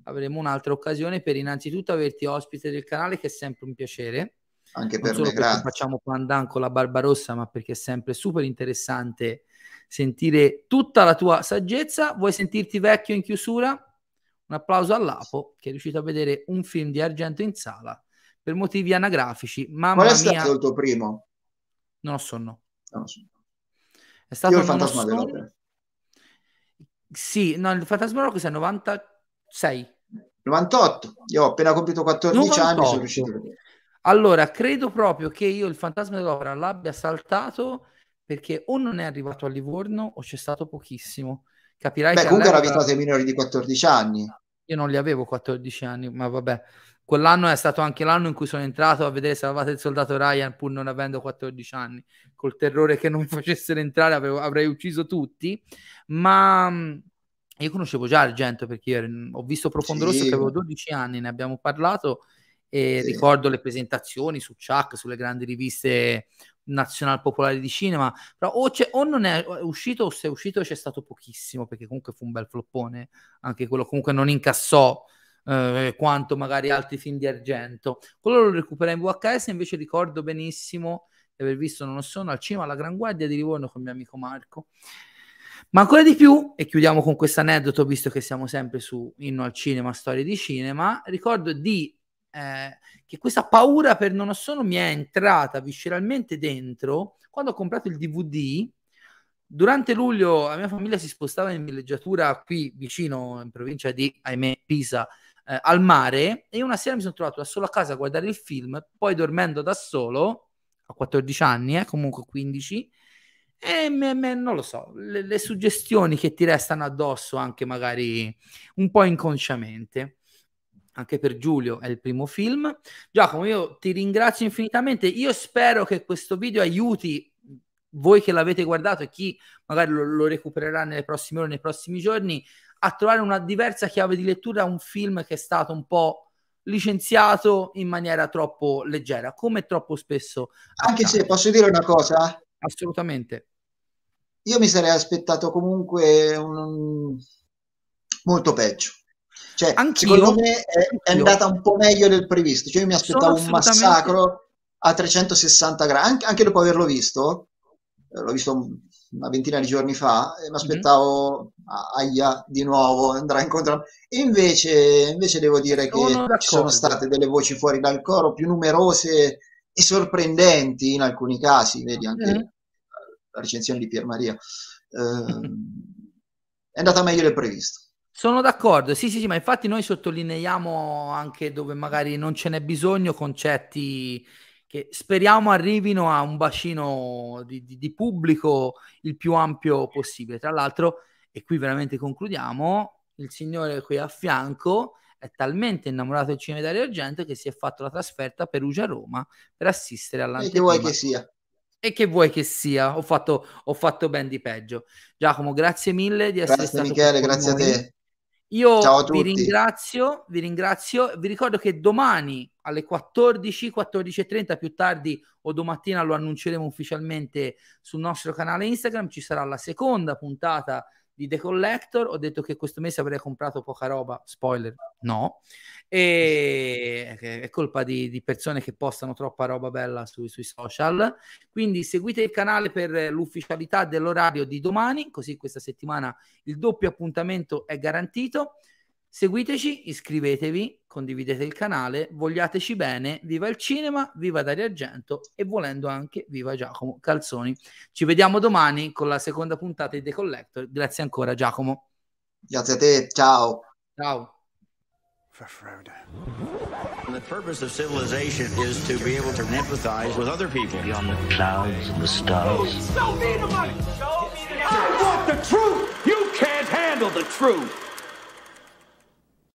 avremo un'altra occasione per innanzitutto averti ospite del canale, che è sempre un piacere. Anche per me, grazie. Facciamo pandan con la Barbarossa, ma perché è sempre super interessante sentire tutta la tua saggezza. Vuoi sentirti vecchio in chiusura? Un applauso all'Apo che è riuscito a vedere un film di Argento in sala per motivi anagrafici. Mamma Qual è mia... stato il tuo primo? Non ho sonno. Non ho sonno. È stato Io il fantasma dell'opera. Sì, no, il fantasma dell'opera è 96. 98, io ho appena compiuto 14 98. anni sono riuscito a vedere. Allora, credo proprio che io il fantasma dell'opera l'abbia saltato perché o non è arrivato a Livorno o c'è stato pochissimo. Capirai Beh, che comunque era abituato ai minori di 14 anni. Io non li avevo 14 anni, ma vabbè. Quell'anno è stato anche l'anno in cui sono entrato a vedere Salvate il soldato Ryan pur non avendo 14 anni. Col terrore che non mi <laughs> facessero entrare avevo, avrei ucciso tutti. Ma io conoscevo già Argento perché io ho visto Profondo sì. Rosso che avevo 12 anni, ne abbiamo parlato e sì. ricordo le presentazioni su Chuck, sulle grandi riviste nazional popolari di cinema, però o, o, non è uscito o se è uscito c'è stato pochissimo perché comunque fu un bel floppone, anche quello comunque non incassò eh, quanto magari altri film di Argento. Quello lo recuperai in VHS invece ricordo benissimo di aver visto Non sono al cinema La Gran Guardia di Livorno con mio amico Marco ma ancora di più, e chiudiamo con questo aneddoto, visto che siamo sempre su Inno al cinema, storie di cinema, ricordo di, eh, che questa paura per Non sono mi è entrata visceralmente dentro quando ho comprato il DVD. Durante luglio la mia famiglia si spostava in villeggiatura qui vicino, in provincia di, ahimè, Pisa, eh, al mare, e una sera mi sono trovato da solo a casa a guardare il film, poi dormendo da solo, a 14 anni, eh, comunque 15, e me, me, non lo so, le, le, suggestioni che ti restano addosso anche magari un po' inconsciamente. Anche per Giulio è il primo film. Giacomo, io ti ringrazio infinitamente. Io spero che questo video aiuti voi che l'avete guardato e chi magari lo, lo recupererà nelle prossime ore, nei prossimi giorni, a trovare una diversa chiave di lettura a un film che è stato un po' licenziato in maniera troppo leggera, come troppo spesso. Anche accade. se posso dire una cosa, Assolutamente. Io mi sarei aspettato comunque un... molto peggio. Cioè, Anch'io, secondo me è, è, andata un po' meglio del previsto. Cioè, io mi aspettavo un massacro a 360 gradi, anche, anche, dopo averlo visto, eh, l'ho visto una ventina di giorni fa, e mi mhm. aspettavo aia di nuovo andrà incontro. E invece, invece devo dire sono che d'accordo. ci sono state delle voci fuori dal coro più numerose e sorprendenti in alcuni casi, vedi anche mm-hmm. la recensione di Pier Maria. Eh, è andata meglio del previsto. Sono d'accordo, sì, sì, sì, ma infatti noi sottolineiamo anche dove magari non ce n'è bisogno concetti che speriamo arrivino a un bacino di, di, di pubblico il più ampio possibile. Tra l'altro, e qui veramente concludiamo, il signore qui a fianco è talmente innamorato del cinema Dario Argento che si è fatto la trasferta Perugia-Roma per assistere all'anteprima. E che vuoi che sia? E che vuoi che sia? Ho fatto, ho fatto ben di peggio. Giacomo, grazie mille di essere grazie stato Michele, grazie noi. a te. Io vi ringrazio, vi ringrazio, vi ricordo che domani alle 14, 14.30 più tardi o domattina lo annunceremo ufficialmente sul nostro canale Instagram, ci sarà la seconda puntata di The Collector. Ho detto che questo mese avrei comprato poca roba, spoiler, no. E è colpa di, di persone che postano troppa roba bella su, sui social. Quindi seguite il canale per l'ufficialità dell'orario di domani, così questa settimana il doppio appuntamento è garantito. Seguiteci, iscrivetevi, condividete il canale, vogliateci bene, viva il cinema, viva Dario Argento e volendo anche viva Giacomo Calzoni. Ci vediamo domani con la seconda puntata di The Collector. Grazie ancora Giacomo. Grazie a te, ciao. Ciao. The purpose of civilization is to be able to empathize with other people beyond the clouds and the stars. Show me the money. Show me the money. I want the truth. You can't handle the truth.